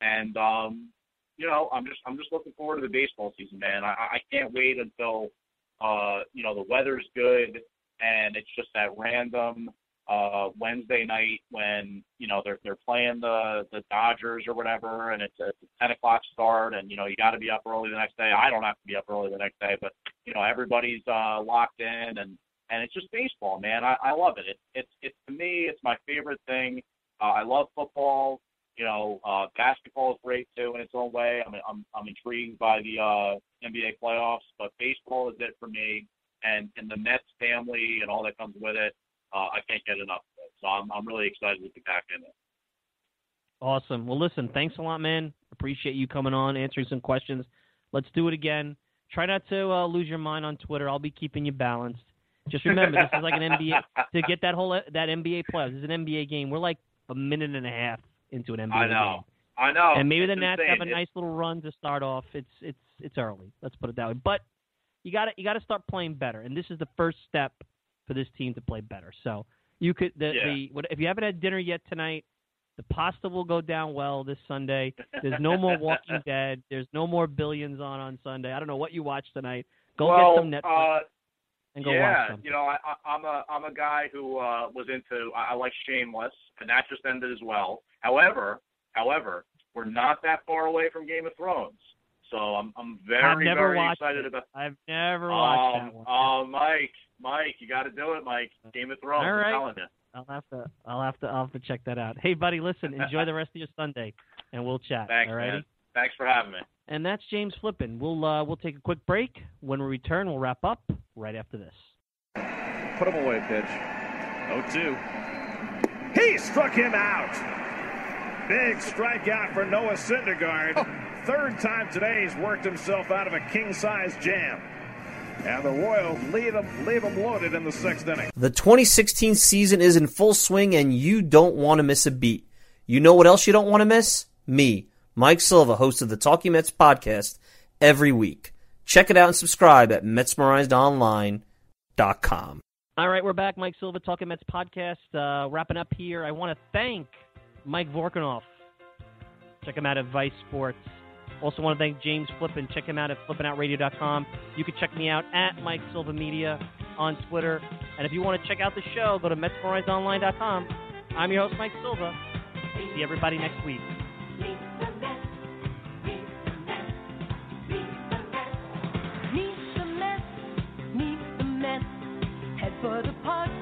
and um, you know, I'm just I'm just looking forward to the baseball season, man. I, I can't wait until uh, you know the weather's good and it's just that random uh Wednesday night when you know they're they're playing the the Dodgers or whatever, and it's a, it's a ten o'clock start, and you know you got to be up early the next day. I don't have to be up early the next day, but you know everybody's uh locked in, and and it's just baseball, man. I, I love it. It it's it's to me it's my favorite thing. Uh, I love football. You know, uh, basketball is great too in its own way. I'm I'm I'm intrigued by the uh, NBA playoffs, but baseball is it for me, and and the Mets family and all that comes with it. Uh, I can't get enough of it. So I'm I'm really excited to be back in it. Awesome. Well, listen, thanks a lot, man. Appreciate you coming on, answering some questions. Let's do it again. Try not to uh, lose your mind on Twitter. I'll be keeping you balanced. Just remember, this is like an NBA to get that whole that NBA playoffs. This is an NBA game. We're like a minute and a half into an NBA I know. game. I know. and maybe the It's Nats insane. have a nice little run to start off. It's it's it's early. Let's put it that way. But you got to you got to start playing better, and this is the first step for this team to play better. So you could the, Yeah. the what, if you haven't had dinner yet tonight, the pasta will go down well this Sunday. There's no more Walking Dead. There's no more Billions on on Sunday. I don't know what you watch tonight. Go well, get some Netflix uh, and go yeah, watch something. you know, I, I'm a I'm a guy who uh, was into I, I like Shameless, and that just ended as well. However, however, we're not that far away from Game of Thrones, so I'm I'm I've very never very excited it. about. I've never watched Oh, that one. oh, Mike, Mike, you got to do it, Mike. Game of Thrones. All right. I'm telling you. I'll have to I'll have to I'll have to check that out. Hey buddy, listen, enjoy the rest of your Sunday and we'll chat. Thanks, all righty? man. Thanks for having me. And that's James Flippin. We'll uh, we'll take a quick break. When we return, we'll wrap up right after this. Put him away, pitch. 0 2. He struck him out. Big strikeout for Noah Syndergaard. Third time today he's worked himself out of a king size jam. And the Royals leave him, leave him loaded in the sixth inning. The 2016 season is in full swing and you don't want to miss a beat. You know what else you don't want to miss? Me, Mike Silva, host of the Talking Mets podcast every week. Check it out and subscribe at MetsmerizedOnline.com. All right, we're back. Mike Silva, Talking Mets podcast. Uh, wrapping up here. I want to thank Mike Vorkunov. Check him out at Vice Sports. Also, want to thank James Flippin. Check him out at flippinoutradio.com. You can check me out at Mike Silva Media on Twitter. And if you want to check out the show, go to metsmerizedonline.com. I'm your host, Mike Silva. See everybody next week. for the party.